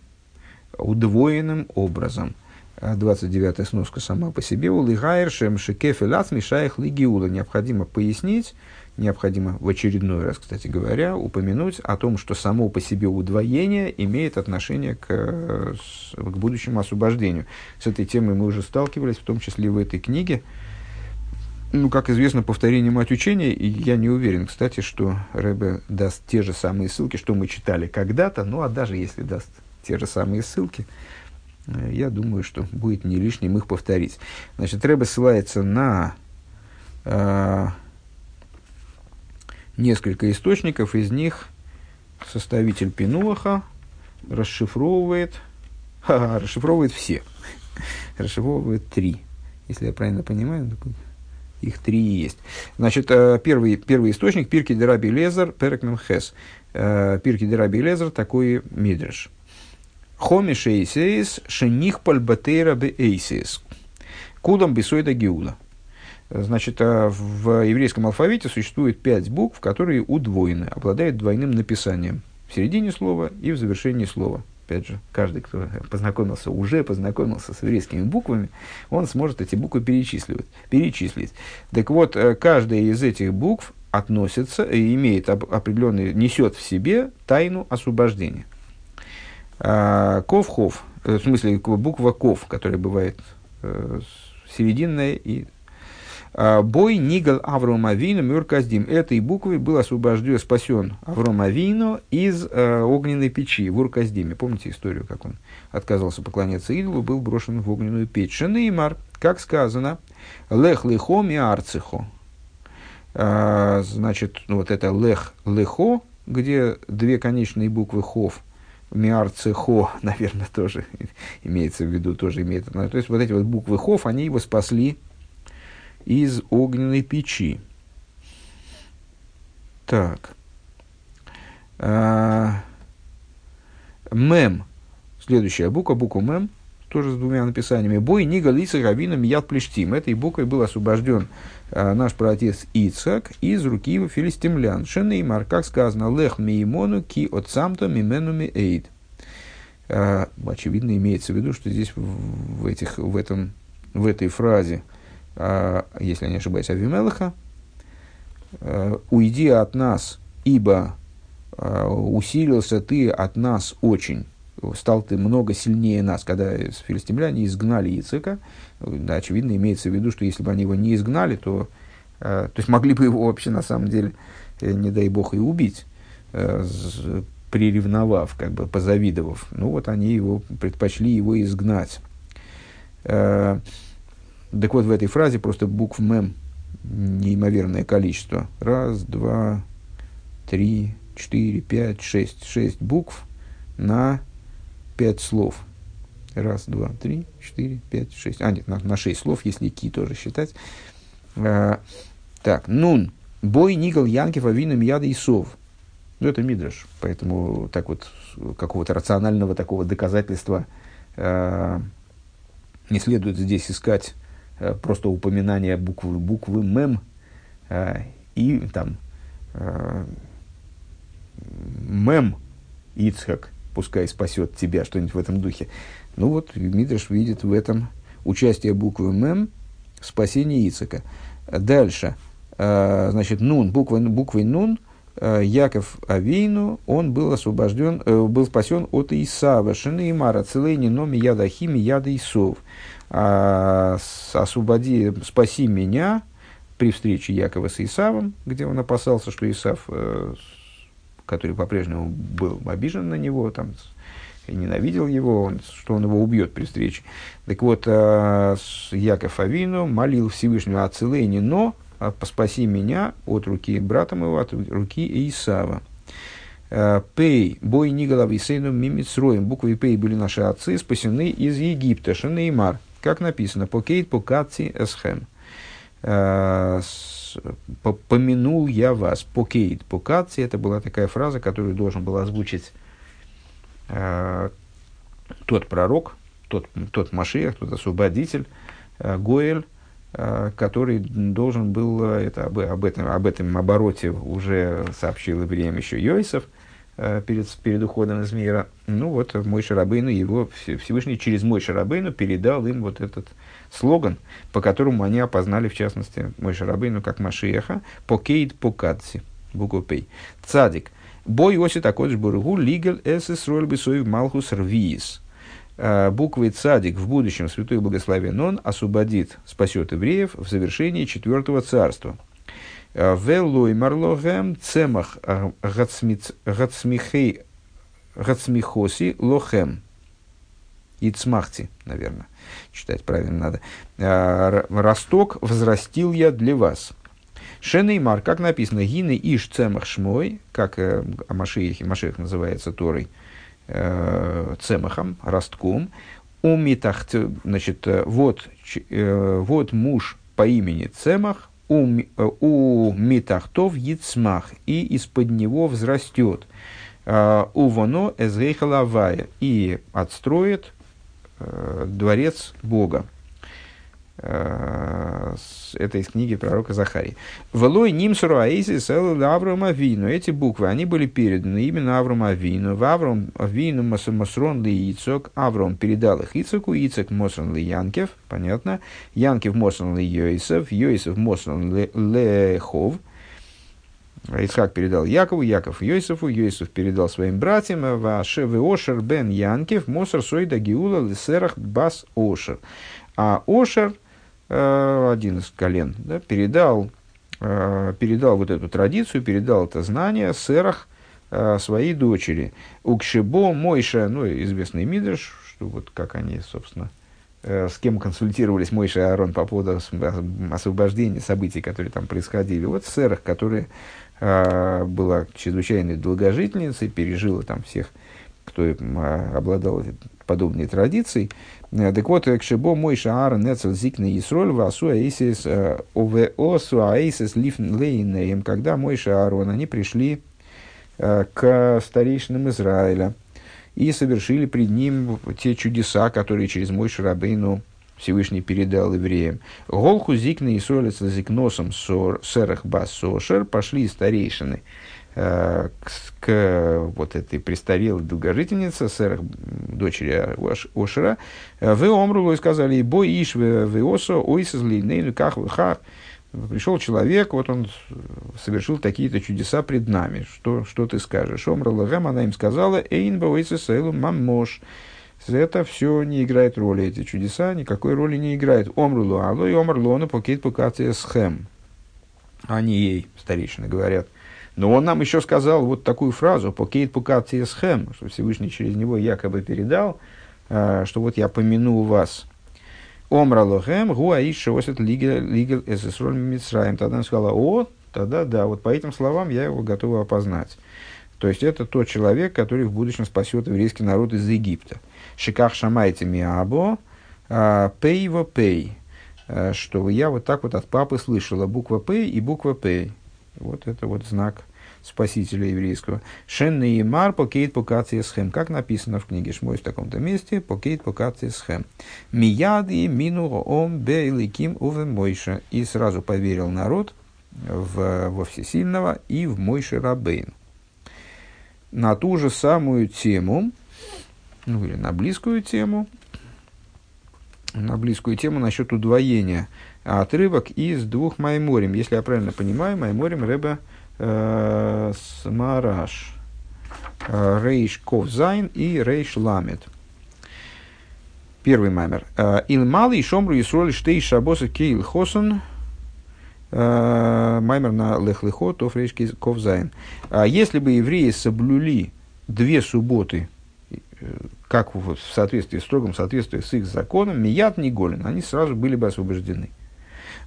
удвоенным образом. 29-я сноска сама по себе. Улыгайршем шекефелят мешаях лигиула. Необходимо пояснить, необходимо в очередной раз, кстати говоря, упомянуть о том, что само по себе удвоение имеет отношение к, к будущему освобождению. С этой темой мы уже сталкивались, в том числе в этой книге. Ну, как известно, повторение мать учения, и я не уверен, кстати, что Рэбе даст те же самые ссылки, что мы читали когда-то, ну, а даже если даст те же самые ссылки, э, я думаю, что будет не лишним их повторить. Значит, Рэбе ссылается на э, несколько источников, из них составитель Пинуаха расшифровывает, расшифровывает все, расшифровывает три, если я правильно понимаю, их три есть. Значит, э, первый, первый источник Пирки Дераби Лезер Перекнем Хес. Э, Пирки Дераби Лезер такой мидриш. Хоми шейсейс шених пальбатейра бе. Кудам бисойда геула. Значит, э, в еврейском алфавите существует пять букв, которые удвоены, обладают двойным написанием в середине слова и в завершении слова. Опять же, каждый, кто познакомился, уже познакомился с еврейскими буквами, он сможет эти буквы перечисливать, перечислить. Так вот, э, каждая из этих букв относится, и имеет определенный, несет в себе тайну освобождения. А, ков-хов, э, в смысле буква ков, которая бывает серединная и а, бой Нигал Авром Авину Мюр Каздим. Этой буквой был освобожден, спасен Авром Авину из э, огненной печи в Урказдиме. Помните историю, как он отказался поклоняться идолу, был брошен в огненную печь. Шенеймар, как сказано, лех лехо ми арцихо. А, значит, ну, вот это лех лехо, где две конечные буквы хов, миарцехо, наверное, тоже имеется в виду, тоже имеет. То есть вот эти вот буквы хов, они его спасли из огненной печи. Так. А, мем. Следующая буква, буква мем, тоже с двумя написаниями. Бой Нига Лица Равином Яд Плештим. Этой буквой был освобожден а, наш праотец Ицак из руки филистимлян. Шенеймар, как сказано, лех миимону ки от самто мимену ми эйд. А, очевидно, имеется в виду, что здесь в, этих, в, этом, в этой фразе а, если я не ошибаюсь, Авимелаха, а, «Уйди от нас, ибо усилился ты от нас очень, стал ты много сильнее нас». Когда филистимляне изгнали Яцека, да, очевидно, имеется в виду, что если бы они его не изгнали, то, то есть могли бы его вообще на самом деле, э, не дай бог, и убить, э, приревновав, как бы позавидовав. Ну вот они его предпочли его изгнать. Э, так вот, в этой фразе просто букв «мем» неимоверное количество. Раз, два, три, четыре, пять, шесть. Шесть букв на пять слов. Раз, два, три, четыре, пять, шесть. А, нет, на, на шесть слов, если ки тоже считать. А, так, нун. Бой Никол Янкев Авином Яда и Сов. Ну, это Мидраш. Поэтому так вот какого-то рационального такого доказательства а, не следует здесь искать Э, просто упоминание буквы, буквы мем э, и там э, мем Ицхак, пускай спасет тебя, что-нибудь в этом духе. Ну вот, Мидриш видит в этом участие буквы мем в спасении Ицхака. Дальше, значит, нун, буква, буквой нун, Яков Авейну, он был освобожден, был спасен от Исава, Шины и Мара, Целейни, Номи, Яда Хими, Яда Исов а, освободи, спаси меня при встрече Якова с Исавом, где он опасался, что Исав, э, который по-прежнему был обижен на него, там, ненавидел его, он, что он его убьет при встрече. Так вот, э, Яков Авину молил Всевышнего о Целейне, но спаси меня от руки брата моего, от руки Исава. Пей, бой Ниголов и Сейну Мимицроем. Буквы Пей были наши отцы, спасены из Египта. Шанеймар. Как написано, покейт покаци эсхем. Помянул я вас. Покейт покаци. Это была такая фраза, которую должен был озвучить тот пророк, тот, тот Машиах, тот освободитель, Гоэль, который должен был, это, об, об, этом, об этом обороте уже сообщил евреям еще Йосиф, перед, перед уходом из мира. Ну вот мой Шарабейну, его Всевышний через мой Шарабейну передал им вот этот слоган, по которому они опознали, в частности, мой Шарабейну как Машиеха, покейд покадси, буквой Цадик. Бой оси такой бургу лигел эсэс роль бисоев малхус рвиис. Э, буквой цадик в будущем святой благословен он освободит, спасет евреев в завершении четвертого царства. Э, Веллой марлогем цемах гацмихей гацмихоси лохем. И цмахти, наверное, читать правильно надо. Э, Росток возрастил я для вас. Шенеймар, как написано, гины иш цемах шмой, как э, о Машиехе, Машиех называется Торой, э, цемахом, ростком. У митах, значит, э, вот, э, вот муж по имени Цемах, у, у митахтов яцмах, и из-под него взрастет. Э, у воно эзрейхалавая, и отстроит дворец Бога. Э, это из книги пророка Захарии. Велой нимсуру аисис Авраама Авину. Эти буквы, они были переданы именно Аврааму Авину. В Авраам Авину Масрон ли Ицок. Авраам передал их Ицоку, Ицок Мосрон ли Янкев. Понятно. Янкев Мосрон ли Йосиф. Йосиф Мосрон ли Лехов. Исхак передал Якову, Яков Йосифу, Йосиф передал своим братьям, Вашев Ошер бен Янкев, Мосор Сойда Гиула Лисерах Бас Ошер. А Ошер, Э, один из колен, да, передал, э, передал вот эту традицию, передал это знание Сэрах э, своей дочери. Укшибо Мойша, ну, известный Мидрш, что вот как они, собственно, с кем консультировались Мойша и Аарон по поводу освобождения событий, которые там происходили. Вот Сэрах, которая была чрезвычайной долгожительницей, пережила там всех, кто обладал подобной традицией, Э, так вот, кшебо мой шаар нецел зикна Исроль васу аисис э, овеосу аисис лифн лейнеем, когда мой Аарон, они пришли э, к старейшинам Израиля и совершили пред ним те чудеса, которые через мой Шарабейну Всевышний передал евреям. Голху зикна Исроль зикносом серах бас сошер, пошли старейшины Э, к, к вот этой престарелой долгожительнице, сэр, дочери Ошера, э, вы омрулу и сказали, и бой иш в осо, ойсыз лейнейну ках хах. Пришел человек, вот он совершил такие-то чудеса пред нами. Что, что ты скажешь? Омрала она им сказала, эйн бауэйсэсэлу мамош. Это все не играет роли, эти чудеса никакой роли не играют. Омрулу алло и омрлону покет покация схэм. Они ей, старейшины, говорят – но он нам еще сказал вот такую фразу «покейт пукати схем», что Всевышний через него якобы передал, э, что вот я помяну вас. Омра лохем гуаиш шосет лигел эсэсроль митсраем. Тогда он сказала, о, тогда да, вот по этим словам я его готова опознать. То есть это тот человек, который в будущем спасет еврейский народ из Египта. שכך שמעתי מאבא, а, פ"א ופ"א. Э, что я вот так вот от папы слышала буква П и буква П. Вот это вот знак спасителя еврейского. שנאמר פקוד פקדתי אתכם. Как написано в книге Шмойс в таком-то месте, פקוד פקדתי אתכם. מיד האמינו העם באלוקים ובמשה. И сразу поверил народ в, во Всесильного и в Мойше Рабейну. На ту же самую тему, ну или на близкую тему, на близкую тему насчет удвоения отрывок из двух מאמרים. Если я правильно понимаю, מאמרים Ребе э, Мараш. Э, ריש כ"ף זי"ן и ריש למ"ד. Первый מאמר. Э, אילמלי שמרו ישראל שתי שבתות כהלכתן. Э, маймер на лехлихо, то фрейш ковзайн. Если бы евреи соблюли две субботы, как в соответствии, в строгом соответствии с их законом, мият не голен, они сразу были бы освобождены.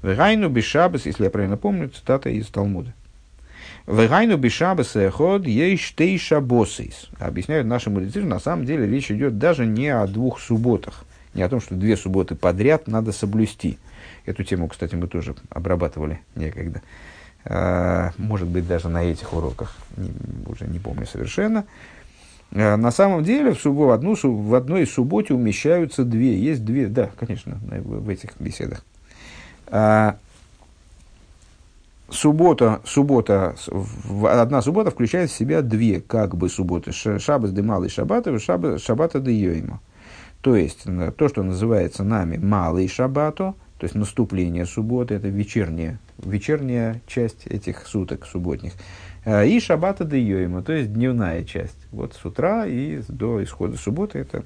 Вегайну бешабас, если я правильно помню, цитата из Талмуда. Вегайну бешабас эход ейш тейша босейс. Объясняют наши мудрецы, на самом деле речь идет даже не о двух субботах, не о том, что две субботы подряд надо соблюсти. Эту тему, кстати, мы тоже обрабатывали некогда. А, может быть, даже на этих уроках, уже не помню совершенно. А, на самом деле в, суббо, в, одну, в одной субботе умещаются две. Есть две, да, конечно, в этих беседах. А, суббота, суббота, одна суббота включает в себя две как бы субботы. Шабас де малый шаббат и шаббата де йойма. То есть, то, что называется нами малый шаббато, то есть наступление субботы, это вечерняя, вечерняя часть этих суток субботних. А, и шаббата де йойма, то есть дневная часть. Вот с утра и до исхода субботы это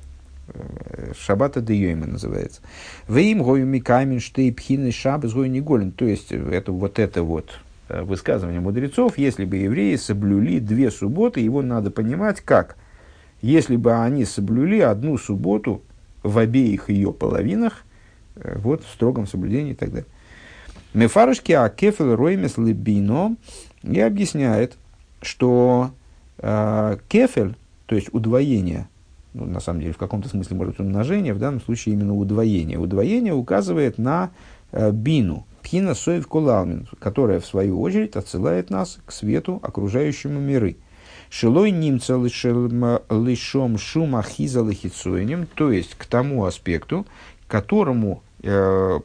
э, шаббата де йойма называется. Вы им гою микамин штей пхины шаббас гою неголен. То есть это вот это вот э, высказывание мудрецов, если бы евреи соблюли две субботы, его надо понимать как? Если бы они соблюли одну субботу в обеих ее половинах, Э, вот в строгом соблюдении и так далее. Мефарышки Акефел Роймес Лебино и объясняет, что э, кефель, то есть удвоение, ну, на самом деле в каком-то смысле может быть умножение, в данном случае именно удвоение. Удвоение указывает на э, бину, пхина соев колалмин, которая в свою очередь отсылает нас к свету окружающему миры. Шилой немца лишом шума хиза то есть к тому аспекту, которому Э,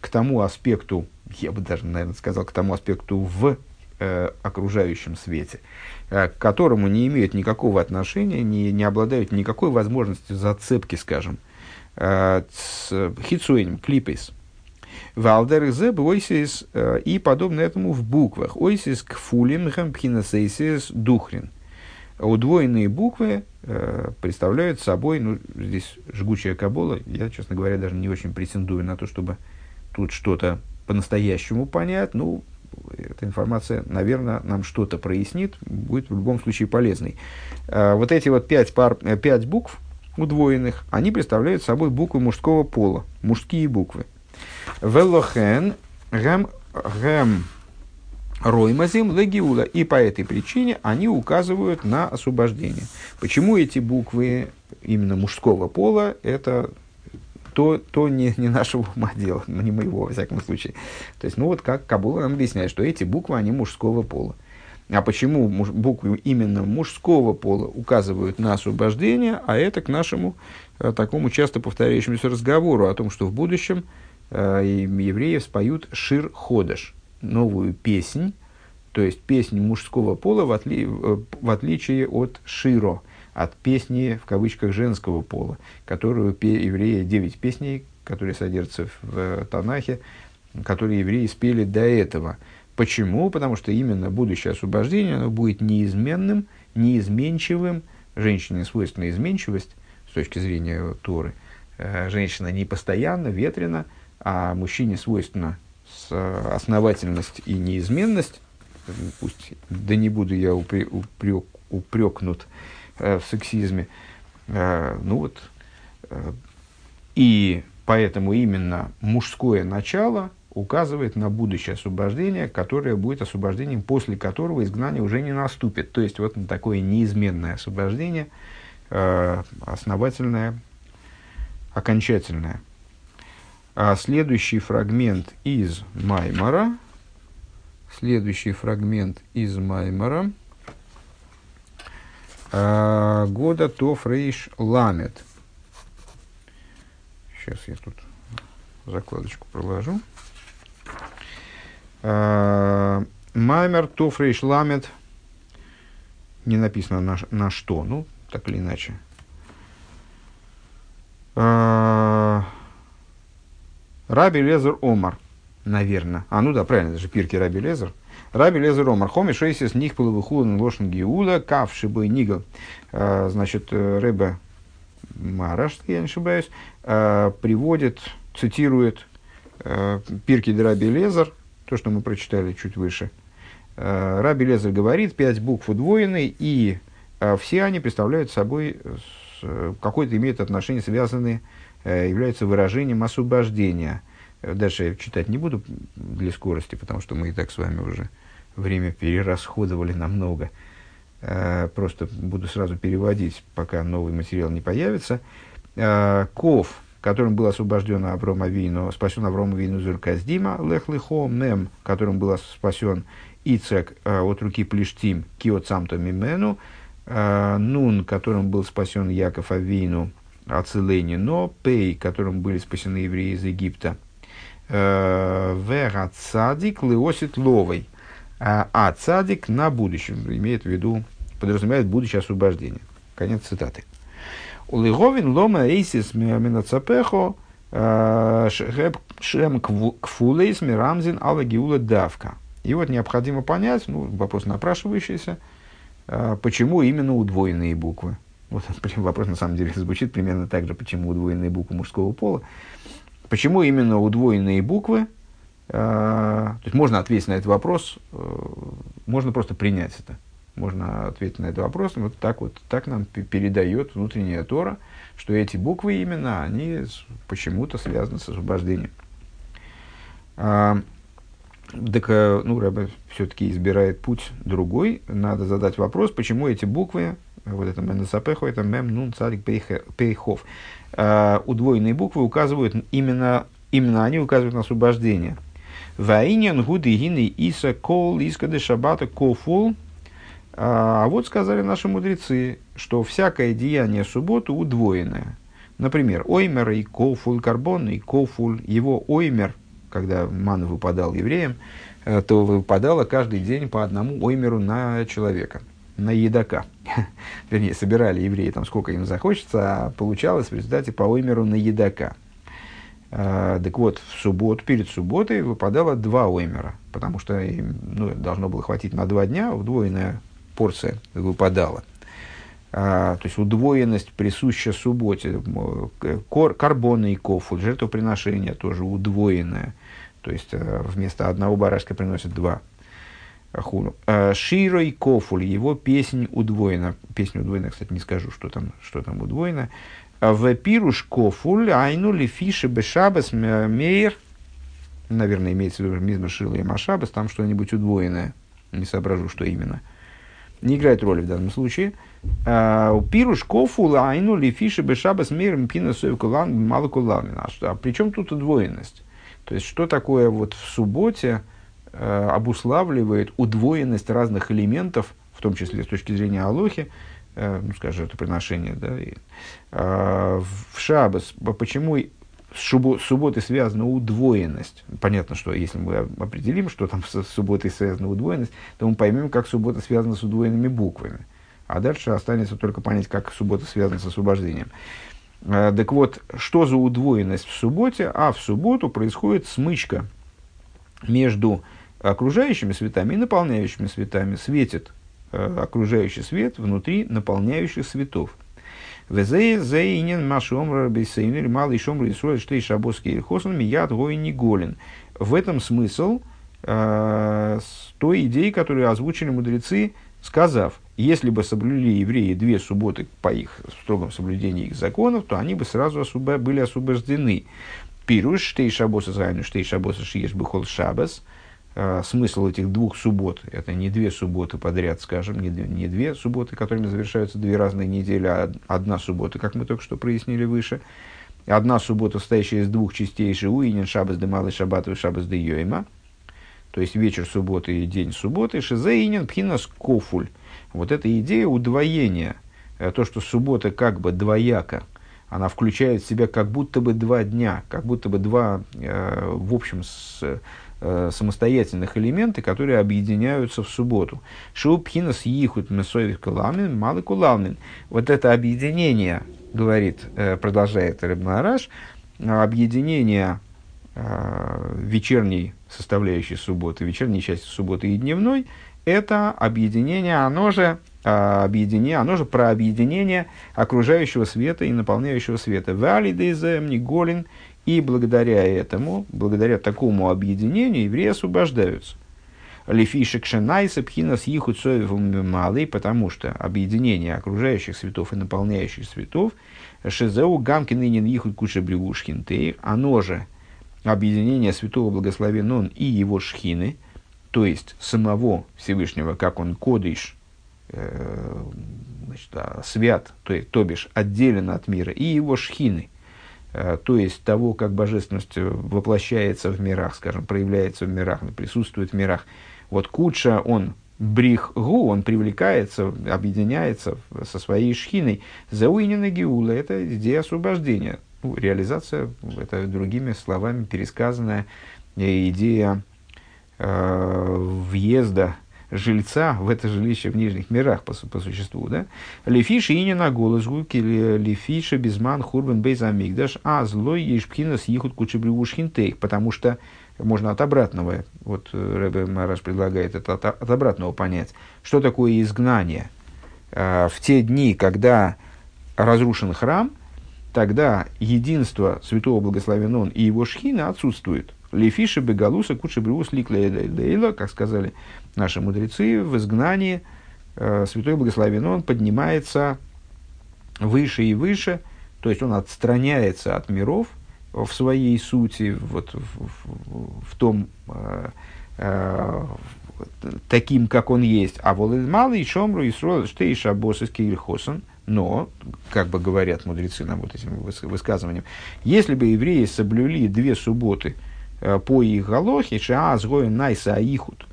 к тому аспекту, я бы даже, наверное, сказал, к тому аспекту в э, окружающем свете, э, к которому не имеют никакого отношения, не, не обладают никакой возможностью зацепки, скажем, э, с хитсуэнем, клипейс. Валдер зеб ойсис и подобно этому в буквах. Ойсис к фулим пхинасейсис духрин. Удвоенные буквы представляют собой, ну, здесь жгучая кабола, я, честно говоря, даже не очень претендую на то, чтобы тут что-то по-настоящему понять, ну, эта информация, наверное, нам что-то прояснит, будет в любом случае полезной. Э, вот эти вот пять, пар, э, пять букв удвоенных, они представляют собой буквы мужского пола, мужские буквы. Велохен, гэм, гэм, Роймазим легиула. И по этой причине они указывают на освобождение. Почему эти буквы именно мужского пола, это то, то не, не нашего ума дело, не моего, во всяком случае. То есть, ну вот как Кабула нам объясняет, что эти буквы, они мужского пола. А почему муж, буквы именно мужского пола указывают на освобождение, а это к нашему э, такому часто повторяющемуся разговору о том, что в будущем э, евреи споют Шир Ходыш, новую песнь, то есть песнь мужского пола в, отли, в отличие от Широ, от песни в кавычках женского пола, которую евреи, девять песней, которые содержатся в э, Танахе, которые евреи спели до этого. Почему? Потому что именно будущее освобождение оно будет неизменным, неизменчивым. Женщине свойственна изменчивость с точки зрения Торы. Э, женщина не постоянно, ветрена, а мужчине свойственна основательность и неизменность, пусть да не буду я упрек, упрек, упрекнут э, в сексизме, э, ну вот, э, и поэтому именно мужское начало указывает на будущее освобождение, которое будет освобождением, после которого изгнание уже не наступит. То есть вот на такое неизменное освобождение, э, основательное, окончательное. А следующий фрагмент из Маймара, следующий фрагмент из Маймара, а, года Тофрейш Ламет. Сейчас я тут закладочку проложу. А, Маймер Тофрейш Ламет. Не написано на, на что, ну, так или иначе. А, Раби Лезер Омар, наверное. А, ну да, правильно, это же Пирки Раби Лезер. Раби Лезер Омар, хоми шейсис них половыхулан лошен гиула, кав шибой нигл. А, значит, э, Рэбе Мараш, я не ошибаюсь, а, приводит, цитирует э, Пирки Раби Лезер, то, что мы прочитали чуть выше. А, Раби Лезер говорит, пять букв удвоены, и все они представляют собой какое-то имеют отношение, связанные Э, являются выражением освобождения. Дальше я читать не буду для скорости, потому что мы и так с вами уже время перерасходовали намного. Просто буду сразу переводить, пока новый материал не появится. Ков, которым был освобожден Авром Авину, спасен Авром Авину Зурказдима, Лех Лихо, Мем, которым был спасен Ицек от руки Плештим, Киот Самто Мимену, Нун, которым был спасен Яков Авину, Ацелени, но Пей, которым были спасены евреи из Египта, Вера Цадик Леосит Ловой, а Цадик на будущем, имеет в виду, подразумевает будущее освобождение. Конец цитаты. Улиговин лома эйсис минацапехо шем кфулейс мирамзин алагиула давка. И вот необходимо понять, ну, вопрос напрашивающийся, почему именно удвоенные буквы. Вот вопрос на самом деле звучит примерно так же, почему удвоенные буквы мужского пола. Почему именно удвоенные буквы? То есть можно ответить на этот вопрос, можно просто принять это. Можно ответить на этот вопрос. Вот так вот, так нам передает внутренняя Тора, что эти буквы именно, они почему-то связаны с освобождением. А, так, э, ну, Рэбе все-таки избирает путь другой. Надо задать вопрос, почему эти буквы, вот это Менесапехо, это Мем, Нун, Царик, Пейхов, а, удвоенные буквы указывают именно, именно они указывают на освобождение. Ваинен гуды гины иса кол искады шабата кофул а вот сказали наши мудрецы, что всякое деяние субботы удвоенное. Например, оймер и кофуль, карбон и кофуль, его оймер, когда ман выпадал евреям, э, то выпадало каждый день по одному оймеру на человека, на едока. Вернее, собирали евреи там сколько им захочется, а получалось в результате по оймеру на едока. А, так вот, в субботу, перед субботой выпадало два оймера, потому что им ну, должно было хватить на два дня, удвоенное порция выпадала. А, то есть удвоенность присуща субботе. Кор, и кофу, жертвоприношение тоже удвоенное. То есть а, вместо одного барашка приносят два. А, Широ и Кофуль, его песнь удвоена. Песня удвоена, кстати, не скажу, что там, что там удвоено. А, в пируш Кофуль, айну ли фиши бешабас мейр. Наверное, имеется в виду мизма шила и машабас, там что-нибудь удвоенное. Не соображу, что именно. Не играет роли в данном случае. А, Пируш кофу лайну лифиши бешабас миром пина соевкулан малокуланина. А при чем тут удвоенность? То есть, что такое вот в субботе обуславливает удвоенность разных элементов, в том числе с точки зрения Алохи, ну, скажем, это приношение, да, и, э, в Шабас, почему с субботой связана удвоенность. Понятно, что если мы определим, что там с субботой связана удвоенность, то мы поймем, как суббота связана с удвоенными буквами. А дальше останется только понять, как суббота связана с освобождением. А, так вот, что за удвоенность в субботе? А в субботу происходит смычка между окружающими светами и наполняющими светами. Светит э, окружающий свет внутри наполняющих светов. Везейнин машомра бейсейнер малый шомра исроэль штей шабоский хосан мият гой не голен. В этом смысл э, той идеи, которую озвучили мудрецы, сказав, если бы соблюли евреи две субботы по их строгом соблюдении их законов, то они бы сразу были освобождены. Пируш, штей шабоса зайну, штей шабоса шиеш бихол шабас – э, смысл этих двух суббот, это не две субботы подряд, скажем, не, не две субботы, которыми завершаются две разные недели, а одна суббота, как мы только что прояснили выше. Одна суббота, состоящая из двух частей Шиуинин, Шабас де Малый Шаббат и Шабас де Йойма, то есть вечер субботы и день субботы, Шизеинин, Пхинас Кофуль. Вот эта идея удвоения, э, то, что суббота как бы двояка, она включает в себя как будто бы два дня, как будто бы два, э, в общем, с, Э, самостоятельных элементы, которые объединяются в субботу. Шубхинас ехут месовик куламин, малый куламин. Вот это объединение, говорит, э, продолжает Рыбнараш, объединение э, вечерней составляющей субботы, вечерней части субботы и дневной, это объединение, оно же объединение, оно же про объединение окружающего света и наполняющего света. Валидейзем, Голин и благодаря этому, благодаря такому объединению, евреи освобождаются. Лефишек шенайса пхинас ихут малый, потому что объединение окружающих светов и наполняющих светов, шезеу гамкин инин ихут куша бревушкин оно же объединение святого благословен он и его шхины, то есть самого Всевышнего, как он кодыш, э, значит, а, свят, то, есть, то бишь отделен от мира, и его шхины, то есть того, как божественность воплощается в мирах, скажем, проявляется в мирах, присутствует в мирах. Вот Куча, он брих гу, он привлекается, объединяется со своей шхиной. Зауинина геула – это идея освобождения. Ну, реализация, это другими словами пересказанная идея э, въезда жильца в это жилище в нижних мирах по, по существу. Да? Лефиши и не на голос гуки, лефиши безман хурбан бейзамигдаш, а злой ешпхина съехут кучебривушхинтейх, потому что можно от обратного, вот э, Рэбе Мараш предлагает это от, от обратного понять. Что такое изгнание? А, в те дни, когда разрушен храм, тогда единство святого благословен он и его шхина отсутствует. Лефиши бегалуса куча брюс ликлейла, как сказали наши мудрецы, в изгнании э, святой благословен он поднимается выше и выше, то есть он отстраняется от миров – в своей сути, вот, в, в, в том, э, э, таким, как он есть. А волен малый шомру и и шабос из но, как бы говорят мудрецы нам вот этим высказыванием, если бы евреи соблюли две субботы по их галохе, шааз гоин найса аихут,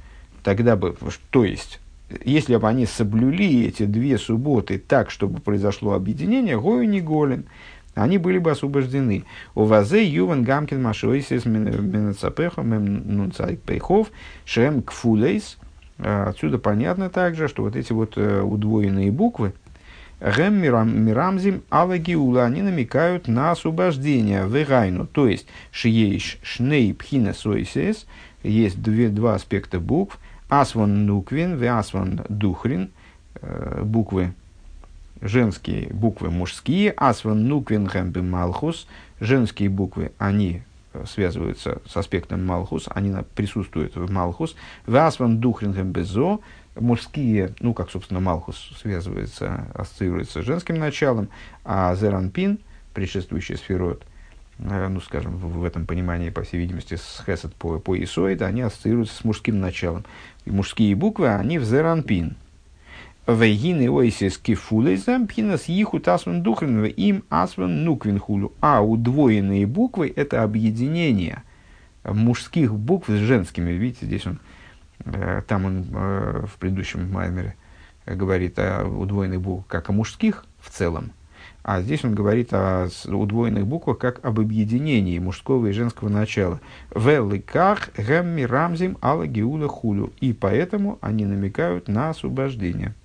тогда бы, то есть, если бы они соблюли эти две субботы так, чтобы произошло объединение, гою не голен, они были бы освобождены. У вазе юван гамкин машойсис минацапехом нунцайк пейхов шем кфулейс. А, отсюда понятно также, что вот эти вот э, удвоенные буквы Гем мирамзим алагиула, они намекают на освобождение. Вегайну, то есть шиеш шней пхина сойсес, есть две, два аспекта букв, асван нуквин, ве асван духрин, э, буквы женские буквы мужские, асван нуквинхэм малхус, женские буквы, они э, связываются с аспектом малхус, они присутствуют в малхус, васван духринхэм безо, мужские, ну, как, собственно, малхус связывается, ассоциируется с женским началом, а зеранпин, предшествующий сферот, э, ну, скажем, в, этом понимании, по всей видимости, с хесед по, по исоид, они ассоциируются с мужским началом. И мужские буквы, они в зеранпин, Вейгины ойсис кифулейзам пинас ихут асван духрен им асван нуквинхулю. А удвоенные буквы – это объединение мужских букв с женскими. Видите, здесь он, там он э, в предыдущем маймере говорит о удвоенных буквах как о мужских в целом, а здесь он говорит о удвоенных буквах как об объединении мужского и женского начала. Великах гэмми рамзим ала геула хулю. И поэтому они намекают на освобождение.